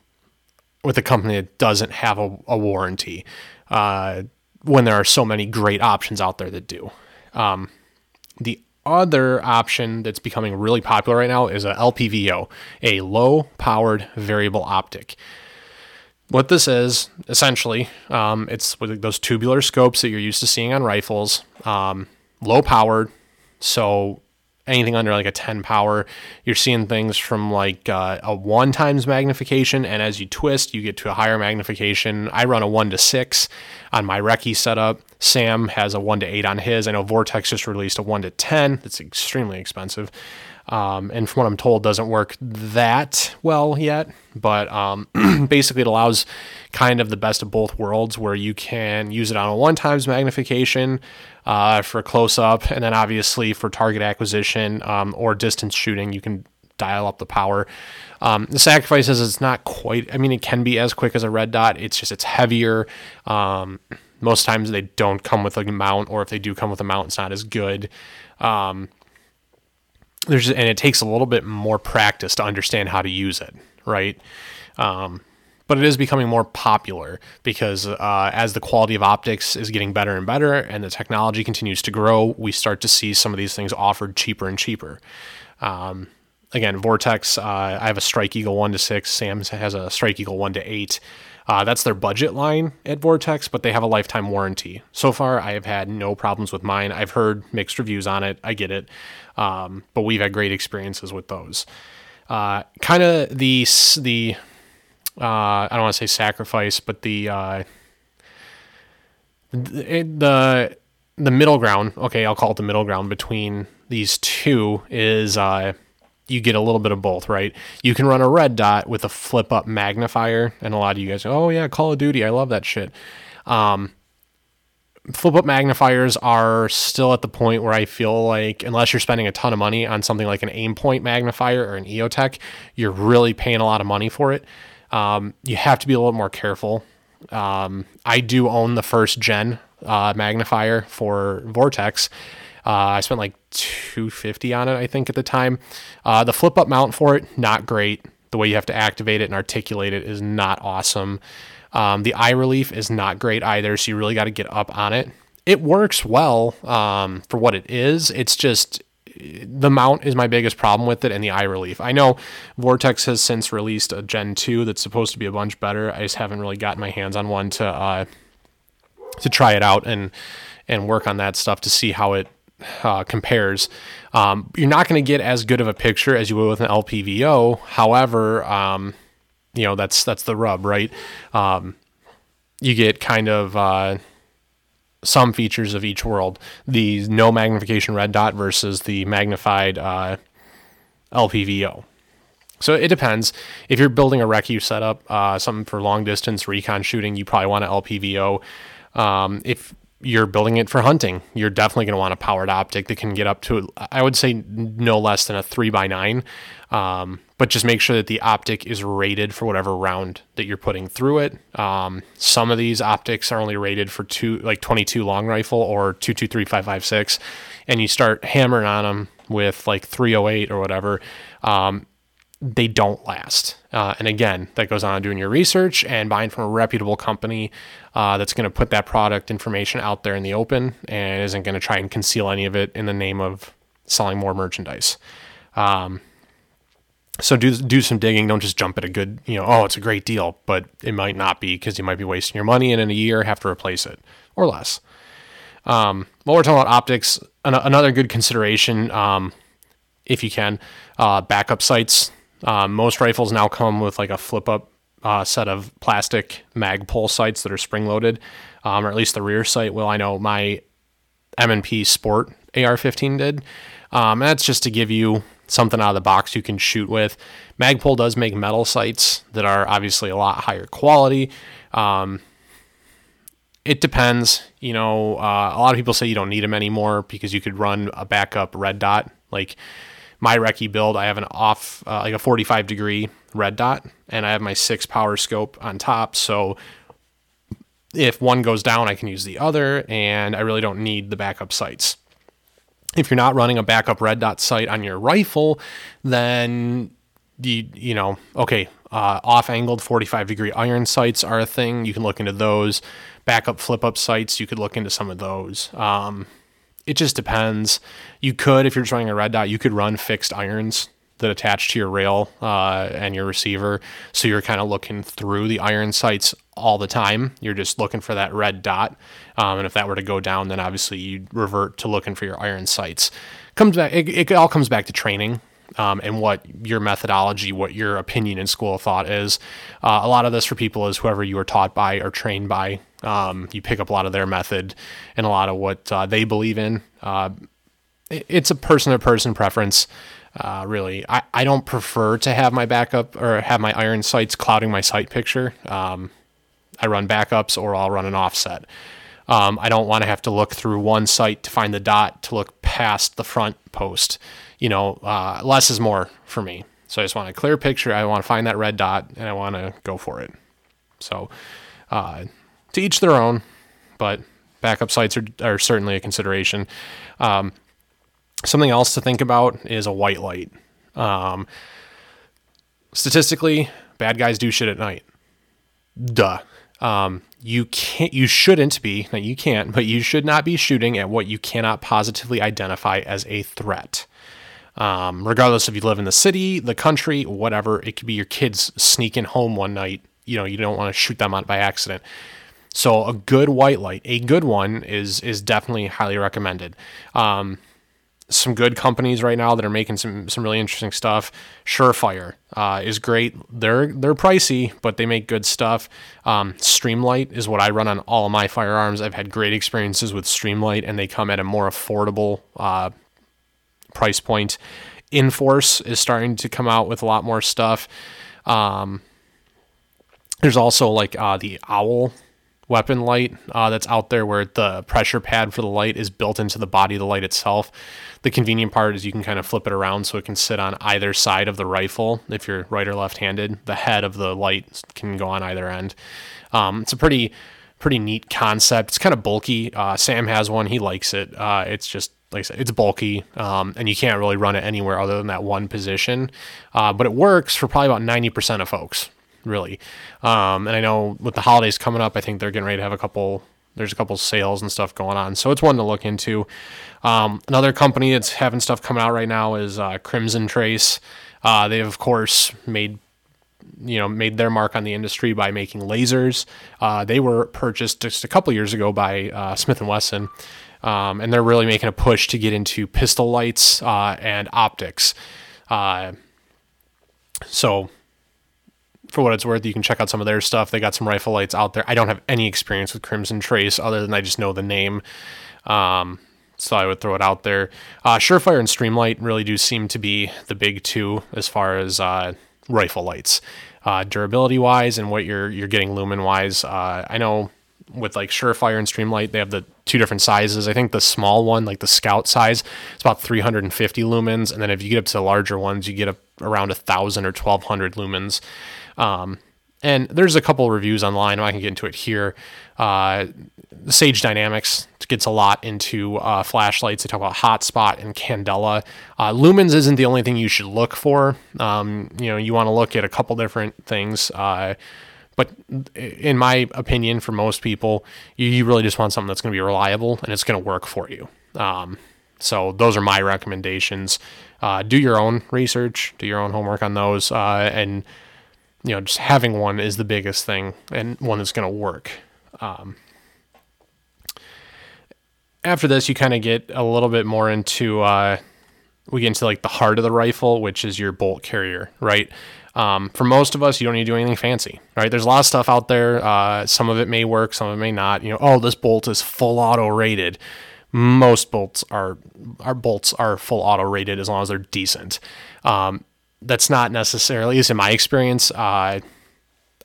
with a company that doesn't have a, a warranty uh, when there are so many great options out there that do. Um, the other option that's becoming really popular right now is a LPVO, a low powered variable optic. What this is essentially, um, it's those tubular scopes that you're used to seeing on rifles, um, low powered. So anything under like a 10 power, you're seeing things from like uh, a one times magnification, and as you twist, you get to a higher magnification. I run a one to six on my Recce setup. Sam has a one to eight on his. I know Vortex just released a one to 10. It's extremely expensive. Um, and from what I'm told, doesn't work that well yet. But um, basically, it allows kind of the best of both worlds, where you can use it on a one times magnification uh, for close up, and then obviously for target acquisition um, or distance shooting, you can dial up the power. Um, the sacrifice is it's not quite. I mean, it can be as quick as a red dot. It's just it's heavier. Um, most times they don't come with a mount, or if they do come with a mount, it's not as good. Um, there's and it takes a little bit more practice to understand how to use it, right? Um, but it is becoming more popular because uh, as the quality of optics is getting better and better and the technology continues to grow, we start to see some of these things offered cheaper and cheaper. Um, again, Vortex, uh, I have a Strike Eagle 1 to 6, Sam has a Strike Eagle 1 to 8. Uh, that's their budget line at Vortex, but they have a lifetime warranty. So far, I have had no problems with mine. I've heard mixed reviews on it. I get it. Um, but we've had great experiences with those. Uh, kind of the the uh, I don't want to say sacrifice, but the uh, the the middle ground. Okay, I'll call it the middle ground between these two is uh, you get a little bit of both, right? You can run a red dot with a flip up magnifier, and a lot of you guys, oh yeah, Call of Duty, I love that shit. Um, flip up magnifiers are still at the point where I feel like unless you're spending a ton of money on something like an Aimpoint magnifier or an EOTech, you're really paying a lot of money for it. Um, you have to be a little more careful. Um, I do own the first gen uh, magnifier for Vortex. Uh, I spent like 250 on it, I think, at the time. Uh, the flip up mount for it, not great. The way you have to activate it and articulate it is not awesome. Um, the eye relief is not great either, so you really got to get up on it. It works well um, for what it is. It's just the mount is my biggest problem with it and the eye relief. I know Vortex has since released a Gen 2 that's supposed to be a bunch better. I just haven't really gotten my hands on one to uh, to try it out and and work on that stuff to see how it uh, compares. Um, you're not going to get as good of a picture as you would with an LPVO. However, um, you know that's that's the rub, right? Um, you get kind of uh, some features of each world. The no magnification red dot versus the magnified uh, LPVO. So it depends. If you're building a Recce setup, uh, something for long distance recon shooting, you probably want an LPVO. Um, if you're building it for hunting, you're definitely going to want a powered optic that can get up to, I would say, no less than a three by nine. Um, but just make sure that the optic is rated for whatever round that you're putting through it. Um, some of these optics are only rated for two, like 22 long rifle or 223 and you start hammering on them with like 308 or whatever. Um, they don't last. Uh, and again, that goes on doing your research and buying from a reputable company uh, that's going to put that product information out there in the open and isn't going to try and conceal any of it in the name of selling more merchandise. Um, so do do some digging. Don't just jump at a good, you know, oh, it's a great deal, but it might not be because you might be wasting your money and in a year have to replace it or less. Um, while we're talking about optics, an- another good consideration, um, if you can, uh, backup sights. Um, most rifles now come with like a flip up uh, set of plastic Magpul sights that are spring loaded, um, or at least the rear sight Well, I know my M&P Sport AR-15 did. Um, that's just to give you something out of the box you can shoot with. Magpul does make metal sights that are obviously a lot higher quality. Um, it depends. You know, uh, a lot of people say you don't need them anymore because you could run a backup red dot. Like my recce build, I have an off, uh, like a 45 degree red dot, and I have my six power scope on top. So if one goes down, I can use the other, and I really don't need the backup sights. If you're not running a backup red dot sight on your rifle, then you you know okay, uh, off angled 45 degree iron sights are a thing. You can look into those. Backup flip up sights, you could look into some of those. Um, it just depends. You could, if you're just running a red dot, you could run fixed irons that attach to your rail uh, and your receiver. So you're kind of looking through the iron sights all the time. You're just looking for that red dot. Um, and if that were to go down, then obviously you revert to looking for your iron sights. Comes back. It, it all comes back to training. Um, and what your methodology, what your opinion in school of thought is. Uh, a lot of this for people is whoever you were taught by or trained by. Um, you pick up a lot of their method and a lot of what uh, they believe in. Uh, it's a person to person preference. Uh, really, I, I don't prefer to have my backup or have my iron sights clouding my sight picture. Um, I run backups or I'll run an offset. Um, I don't want to have to look through one sight to find the dot to look past the front post. You know, uh, less is more for me. So I just want a clear picture. I want to find that red dot and I want to go for it. So uh, to each their own, but backup sights are, are certainly a consideration. Um, Something else to think about is a white light. Um, statistically, bad guys do shit at night. Duh. Um, you can't, you shouldn't be, you can't, but you should not be shooting at what you cannot positively identify as a threat. Um, regardless if you live in the city, the country, whatever, it could be your kids sneaking home one night. You know, you don't want to shoot them out by accident. So a good white light, a good one, is is definitely highly recommended. Um, some good companies right now that are making some some really interesting stuff. Surefire uh, is great. They're they're pricey, but they make good stuff. Um, Streamlight is what I run on all of my firearms. I've had great experiences with Streamlight, and they come at a more affordable uh, price point. Inforce is starting to come out with a lot more stuff. Um, there's also like uh, the Owl weapon light uh, that's out there where the pressure pad for the light is built into the body of the light itself. The convenient part is you can kind of flip it around so it can sit on either side of the rifle if you're right or left handed. The head of the light can go on either end. Um, it's a pretty pretty neat concept. It's kind of bulky. Uh, Sam has one. He likes it. Uh, it's just like I said, it's bulky, um, and you can't really run it anywhere other than that one position. Uh, but it works for probably about ninety percent of folks, really. Um, and I know with the holidays coming up, I think they're getting ready to have a couple. There's a couple sales and stuff going on, so it's one to look into. Um, another company that's having stuff coming out right now is uh, Crimson Trace. Uh, they have, of course, made you know made their mark on the industry by making lasers. Uh, they were purchased just a couple years ago by uh, Smith and Wesson, um, and they're really making a push to get into pistol lights uh, and optics. Uh, so, for what it's worth, you can check out some of their stuff. They got some rifle lights out there. I don't have any experience with Crimson Trace other than I just know the name. Um, so I would throw it out there. Uh, Surefire and Streamlight really do seem to be the big two as far as uh, rifle lights, uh, durability wise, and what you're you're getting lumen wise. Uh, I know with like Surefire and Streamlight, they have the two different sizes. I think the small one, like the Scout size, it's about 350 lumens, and then if you get up to the larger ones, you get up around a thousand or 1200 lumens. Um, and there's a couple reviews online. I can get into it here. Uh, Sage Dynamics gets a lot into uh, flashlights. They talk about hotspot and candela. Uh, lumens isn't the only thing you should look for. Um, you know, you want to look at a couple different things. Uh, but in my opinion, for most people, you, you really just want something that's going to be reliable and it's going to work for you. Um, so those are my recommendations. Uh, do your own research, do your own homework on those, uh, and you know, just having one is the biggest thing and one that's going to work. Um, after this, you kind of get a little bit more into uh, we get into like the heart of the rifle, which is your bolt carrier, right? Um, for most of us, you don't need to do anything fancy, right? There's a lot of stuff out there. Uh, some of it may work, some of it may not. You know, oh, this bolt is full auto rated. Most bolts are our bolts are full auto rated as long as they're decent. Um, that's not necessarily, is in my experience. Uh,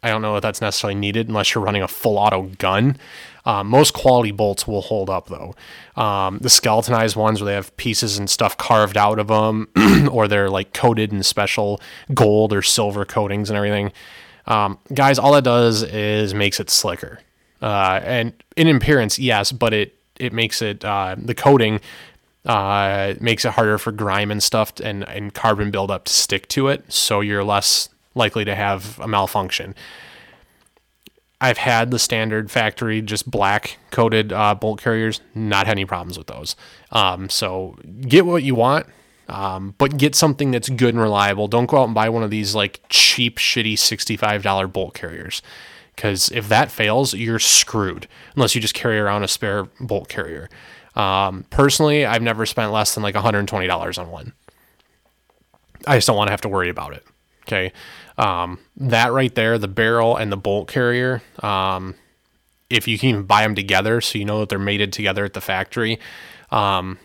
I don't know if that's necessarily needed unless you're running a full auto gun. Uh, most quality bolts will hold up though. Um, the skeletonized ones where they have pieces and stuff carved out of them, or they're like coated in special gold or silver coatings and everything. Um, guys, all that does is makes it slicker. Uh, and in appearance, yes, but it it makes it uh, the coating uh, makes it harder for grime and stuff and, and carbon buildup to stick to it, so you're less likely to have a malfunction. I've had the standard factory, just black coated uh, bolt carriers, not had any problems with those. Um, so get what you want, um, but get something that's good and reliable. Don't go out and buy one of these like cheap, shitty $65 bolt carriers. Because if that fails, you're screwed unless you just carry around a spare bolt carrier. Um, personally, I've never spent less than like $120 on one. I just don't want to have to worry about it. Okay. Um, that right there, the barrel and the bolt carrier, um, if you can even buy them together so you know that they're mated together at the factory, um,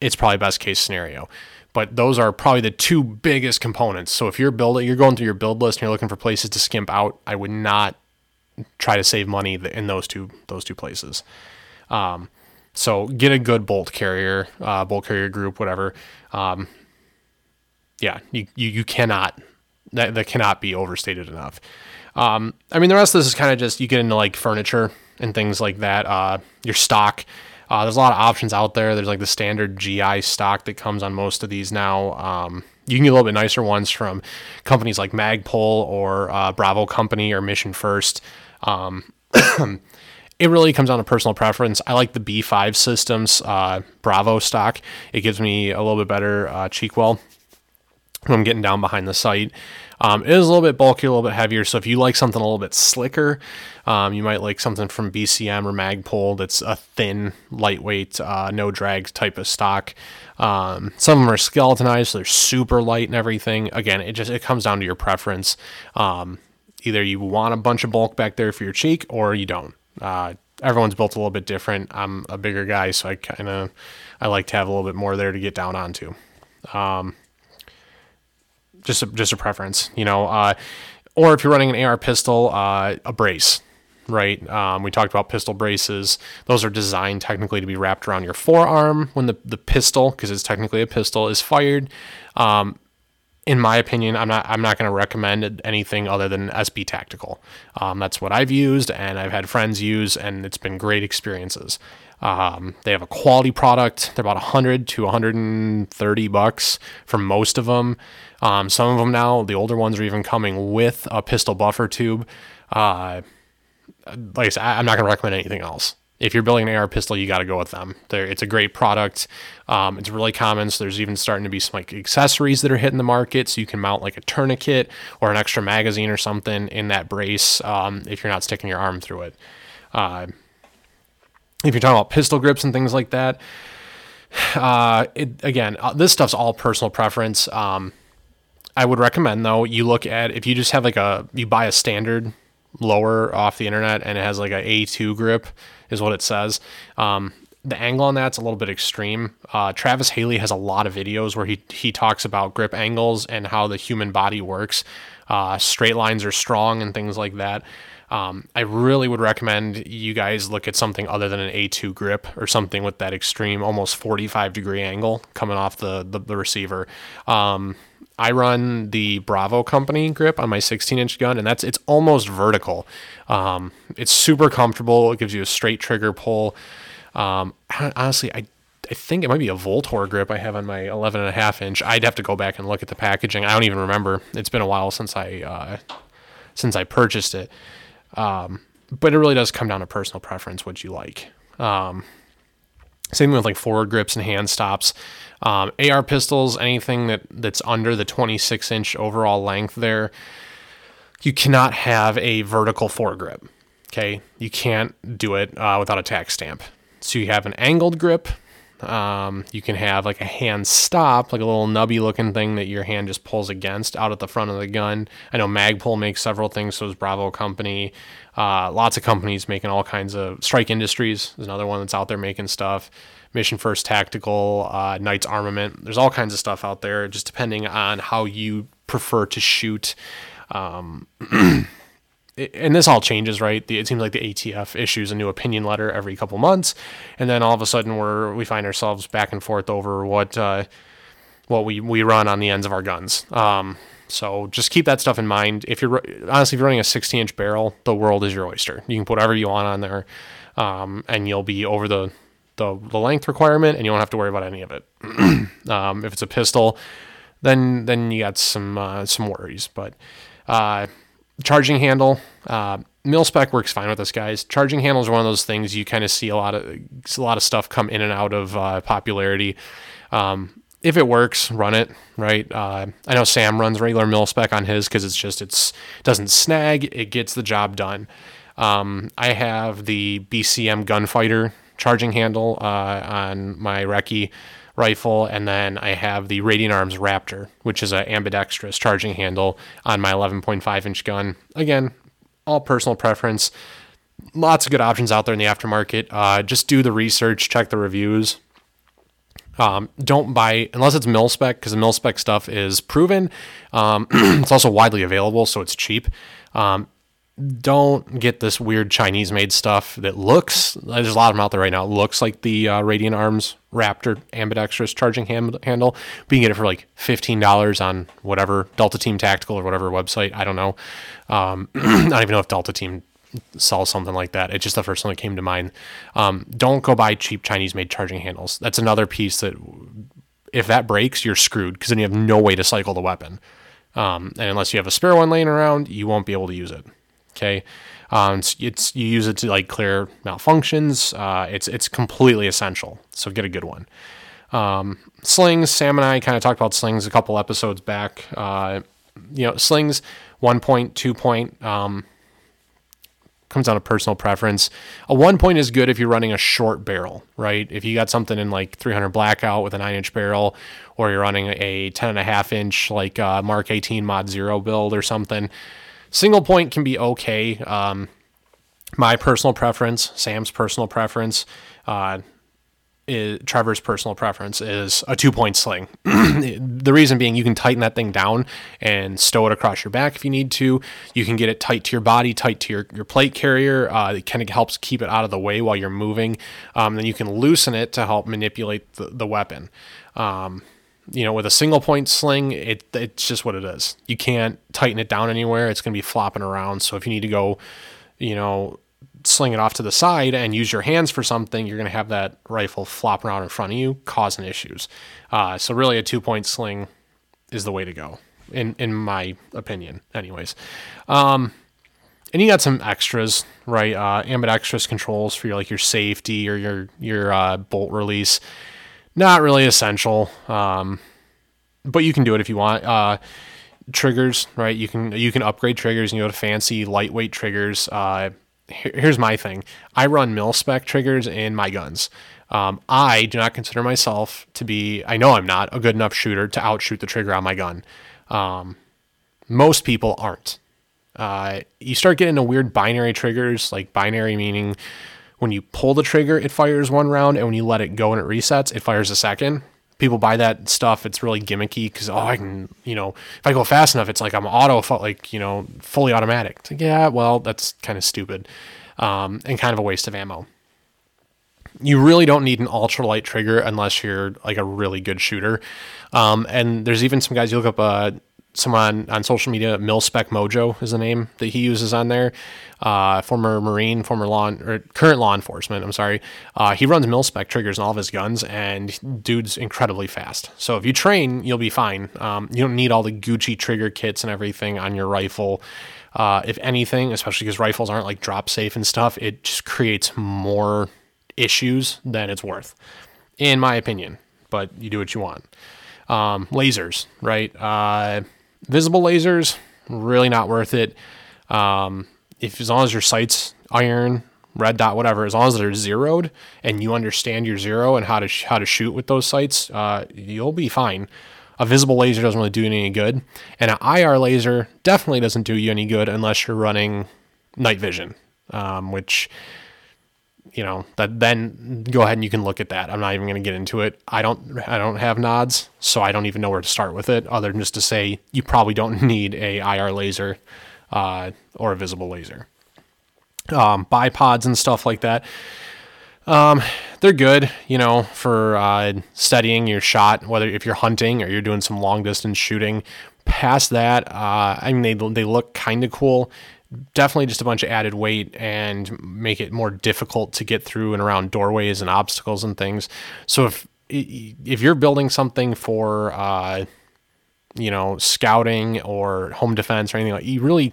it's probably best case scenario. But those are probably the two biggest components. So if you're building, you're going through your build list and you're looking for places to skimp out, I would not try to save money in those two those two places. Um, so get a good bolt carrier, uh, bolt carrier group, whatever. Um, yeah, you, you, you cannot, that, that cannot be overstated enough. Um, I mean, the rest of this is kind of just, you get into like furniture and things like that. Uh, your stock, uh, there's a lot of options out there. There's like the standard GI stock that comes on most of these now. Um, you can get a little bit nicer ones from companies like Magpul or uh, Bravo Company or Mission First. Um, it really comes down to personal preference. I like the B5 systems, uh, Bravo stock. It gives me a little bit better uh, cheek well when I'm getting down behind the sight. Um, it is a little bit bulky, a little bit heavier. So if you like something a little bit slicker, um, you might like something from BCM or Magpul that's a thin, lightweight, uh, no drag type of stock. Um, some of them are skeletonized, so they're super light and everything. Again, it just it comes down to your preference. Um, either you want a bunch of bulk back there for your cheek, or you don't. Uh, everyone's built a little bit different. I'm a bigger guy, so I kind of I like to have a little bit more there to get down onto. Um, just a, just a preference, you know. Uh, or if you're running an AR pistol, uh, a brace. right? Um, we talked about pistol braces. Those are designed technically to be wrapped around your forearm when the, the pistol, because it's technically a pistol, is fired. Um, in my opinion, I'm not I'm not going to recommend anything other than SB Tactical. Um, that's what I've used and I've had friends use, and it's been great experiences. Um, they have a quality product. They're about 100 to 130 bucks for most of them. Um, some of them now, the older ones, are even coming with a pistol buffer tube. Uh, like I said, I'm not going to recommend anything else if you're building an AR pistol, you got to go with them. They're, it's a great product. Um, it's really common. So there's even starting to be some like accessories that are hitting the market. So you can mount like a tourniquet or an extra magazine or something in that brace um, if you're not sticking your arm through it. Uh, if you're talking about pistol grips and things like that, uh, it, again, uh, this stuff's all personal preference. Um, I would recommend though you look at if you just have like a you buy a standard lower off the internet and it has like a A2 grip is what it says. Um, the angle on that's a little bit extreme. Uh, Travis Haley has a lot of videos where he he talks about grip angles and how the human body works. Uh, straight lines are strong and things like that. Um, I really would recommend you guys look at something other than an A2 grip or something with that extreme, almost 45 degree angle coming off the the, the receiver. Um, I run the Bravo company grip on my 16 inch gun, and that's it's almost vertical. Um, it's super comfortable. It gives you a straight trigger pull. Um, honestly, I I think it might be a Vltor grip I have on my 11 and a half inch. I'd have to go back and look at the packaging. I don't even remember. It's been a while since I uh, since I purchased it. Um, but it really does come down to personal preference, what you like. Um, same with like forward grips and hand stops. Um, AR pistols, anything that that's under the 26 inch overall length there, you cannot have a vertical foregrip. Okay, you can't do it uh, without a tax stamp. So you have an angled grip. Um, you can have like a hand stop, like a little nubby looking thing that your hand just pulls against out at the front of the gun. I know Magpul makes several things, so does Bravo Company. Uh, lots of companies making all kinds of Strike Industries is another one that's out there making stuff. Mission First Tactical, uh, Knights Armament. There's all kinds of stuff out there, just depending on how you prefer to shoot. Um, and this all changes, right? it seems like the ATF issues a new opinion letter every couple months, and then all of a sudden we're we find ourselves back and forth over what uh, what we we run on the ends of our guns. Um, so just keep that stuff in mind. If you're honestly if you're running a 16 inch barrel, the world is your oyster. You can put whatever you want on there, um, and you'll be over the the, the length requirement, and you won't have to worry about any of it. um, if it's a pistol, then then you got some uh, some worries. But uh, charging handle, uh, mil spec works fine with this, guys. Charging handles are one of those things you kind of see a lot of a lot of stuff come in and out of uh, popularity. Um, if it works, run it. Right. Uh, I know Sam runs regular mil spec on his because it's just it's it doesn't snag. It gets the job done. Um, I have the BCM Gunfighter charging handle uh, on my Recce rifle, and then I have the Radiant Arms Raptor, which is an ambidextrous charging handle on my 11.5 inch gun. Again, all personal preference. Lots of good options out there in the aftermarket. Uh, just do the research, check the reviews. Um, don't buy unless it's mil spec because the mil spec stuff is proven. Um, it's also widely available, so it's cheap. Um, don't get this weird Chinese made stuff that looks, there's a lot of them out there right now, looks like the uh, Radiant Arms Raptor ambidextrous charging hand, handle. But you can get it for like $15 on whatever, Delta Team Tactical or whatever website. I don't know. Um, I don't even know if Delta Team sells something like that. It's just the first one that came to mind. Um, don't go buy cheap Chinese made charging handles. That's another piece that if that breaks, you're screwed because then you have no way to cycle the weapon. Um, and unless you have a spare one laying around, you won't be able to use it. Okay. Um, it's, it's, you use it to like clear malfunctions. Uh, it's it's completely essential. So get a good one. Um, slings. Sam and I kind of talked about slings a couple episodes back. Uh, you know, slings one point, two point. Um, comes down to personal preference. A one point is good if you're running a short barrel, right? If you got something in like 300 blackout with a nine inch barrel, or you're running a 10 and a half inch like uh, Mark 18 Mod Zero build or something Single point can be okay. Um, my personal preference, Sam's personal preference, uh, is, Trevor's personal preference is a two point sling. the reason being, you can tighten that thing down and stow it across your back if you need to. You can get it tight to your body, tight to your, your plate carrier. Uh, it kind of helps keep it out of the way while you're moving. Um, then you can loosen it to help manipulate the, the weapon. Um, you know, with a single point sling, it it's just what it is. You can't tighten it down anywhere. It's going to be flopping around. So if you need to go, you know, sling it off to the side and use your hands for something, you're going to have that rifle flop around in front of you, causing issues. Uh, so really, a two point sling is the way to go, in in my opinion. Anyways, um, and you got some extras, right? Uh, ambidextrous controls for your like your safety or your your uh, bolt release not really essential. Um, but you can do it if you want. Uh, triggers, right? You can you can upgrade triggers and go to fancy lightweight triggers. Uh, here, here's my thing: I run mil spec triggers in my guns. Um, I do not consider myself to be. I know I'm not a good enough shooter to outshoot the trigger on my gun. Um, most people aren't. Uh, you start getting into weird binary triggers, like binary meaning when you pull the trigger, it fires one round, and when you let it go and it resets, it fires a second. People buy that stuff. It's really gimmicky because oh, I can, you know, if I go fast enough, it's like I'm auto, like you know, fully automatic. It's like yeah, well, that's kind of stupid, um, and kind of a waste of ammo. You really don't need an ultralight trigger unless you're like a really good shooter. Um, and there's even some guys you look up uh, someone on social media, Milspec Mojo is the name that he uses on there. Uh, former Marine, former law or current law enforcement. I'm sorry. Uh, he runs Milspec triggers in all of his guns, and dude's incredibly fast. So if you train, you'll be fine. Um, you don't need all the Gucci trigger kits and everything on your rifle. Uh, if anything, especially because rifles aren't like drop safe and stuff, it just creates more issues than it's worth, in my opinion. But you do what you want. Um, lasers, right? Visible lasers, really not worth it. Um, if as long as your sight's iron, red dot, whatever, as long as they're zeroed and you understand your zero and how to sh- how to shoot with those sights, uh, you'll be fine. A visible laser doesn't really do any good, and an IR laser definitely doesn't do you any good unless you're running night vision, um, which you know that then go ahead and you can look at that. I'm not even going to get into it. I don't i don't have nods so i don't even know where to start with it other than just to say you probably don't need a ir laser uh, or a visible laser. Um, bipods and stuff like that um, they're good you know for uh, studying your shot whether if you're hunting or you're doing some long distance shooting. Past that uh, i mean they, they look kind of cool definitely just a bunch of added weight and make it more difficult to get through and around doorways and obstacles and things. So if if you're building something for uh, you know scouting or home defense or anything like you really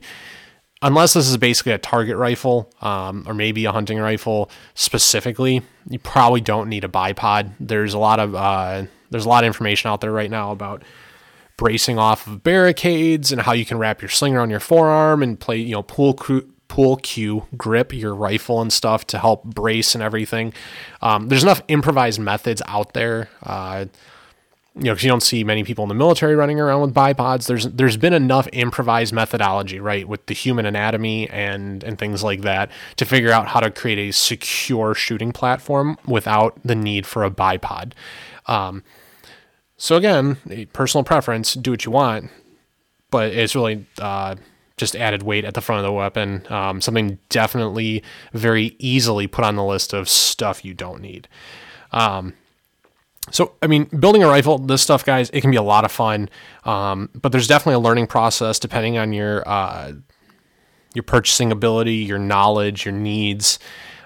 unless this is basically a target rifle um, or maybe a hunting rifle specifically you probably don't need a bipod there's a lot of uh, there's a lot of information out there right now about bracing off of barricades and how you can wrap your sling around your forearm and play, you know, pool pool cue grip your rifle and stuff to help brace and everything. Um, there's enough improvised methods out there. Uh, you know, because you don't see many people in the military running around with bipods. There's there's been enough improvised methodology, right, with the human anatomy and and things like that, to figure out how to create a secure shooting platform without the need for a bipod. Um, so again, personal preference, do what you want, but it's really uh, just added weight at the front of the weapon. Um, something definitely very easily put on the list of stuff you don't need. Um, so, I mean, building a rifle, this stuff, guys, it can be a lot of fun, um, but there's definitely a learning process depending on your uh, your purchasing ability, your knowledge, your needs.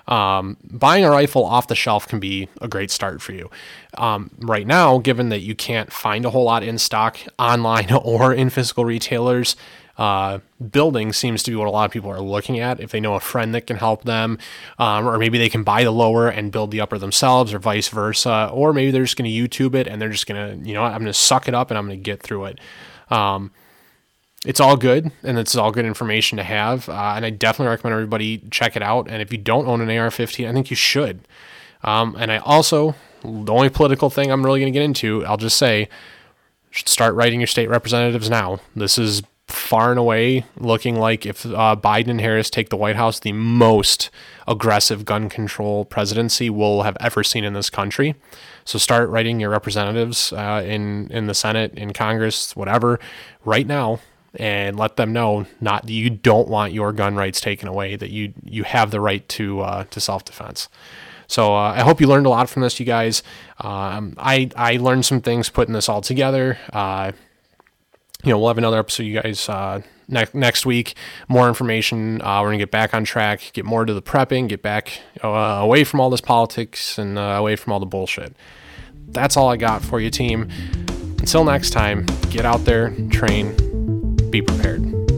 Um, buying a rifle off the shelf can be a great start for you. Um, right now, given that you can't find a whole lot in stock online or in physical retailers, uh, building seems to be what a lot of people are looking at. If they know a friend that can help them, um, or maybe they can buy the lower and build the upper themselves, or vice versa, or maybe they're just going to YouTube it and they're just going to, you know, I'm going to suck it up and I'm going to get through it. Um, it's all good and it's all good information to have. Uh, and I definitely recommend everybody check it out. And if you don't own an AR 15, I think you should. Um, and I also, the only political thing I'm really going to get into, I'll just say, should start writing your state representatives now. This is far and away looking like if uh, Biden and Harris take the White House, the most aggressive gun control presidency we'll have ever seen in this country. So start writing your representatives uh, in in the Senate, in Congress, whatever, right now, and let them know not that you don't want your gun rights taken away, that you you have the right to uh, to self defense. So uh, I hope you learned a lot from this, you guys. Um, I I learned some things putting this all together. Uh, you know, we'll have another episode, you guys, uh, next next week. More information. Uh, we're gonna get back on track, get more to the prepping, get back uh, away from all this politics and uh, away from all the bullshit. That's all I got for you, team. Until next time, get out there, train, be prepared.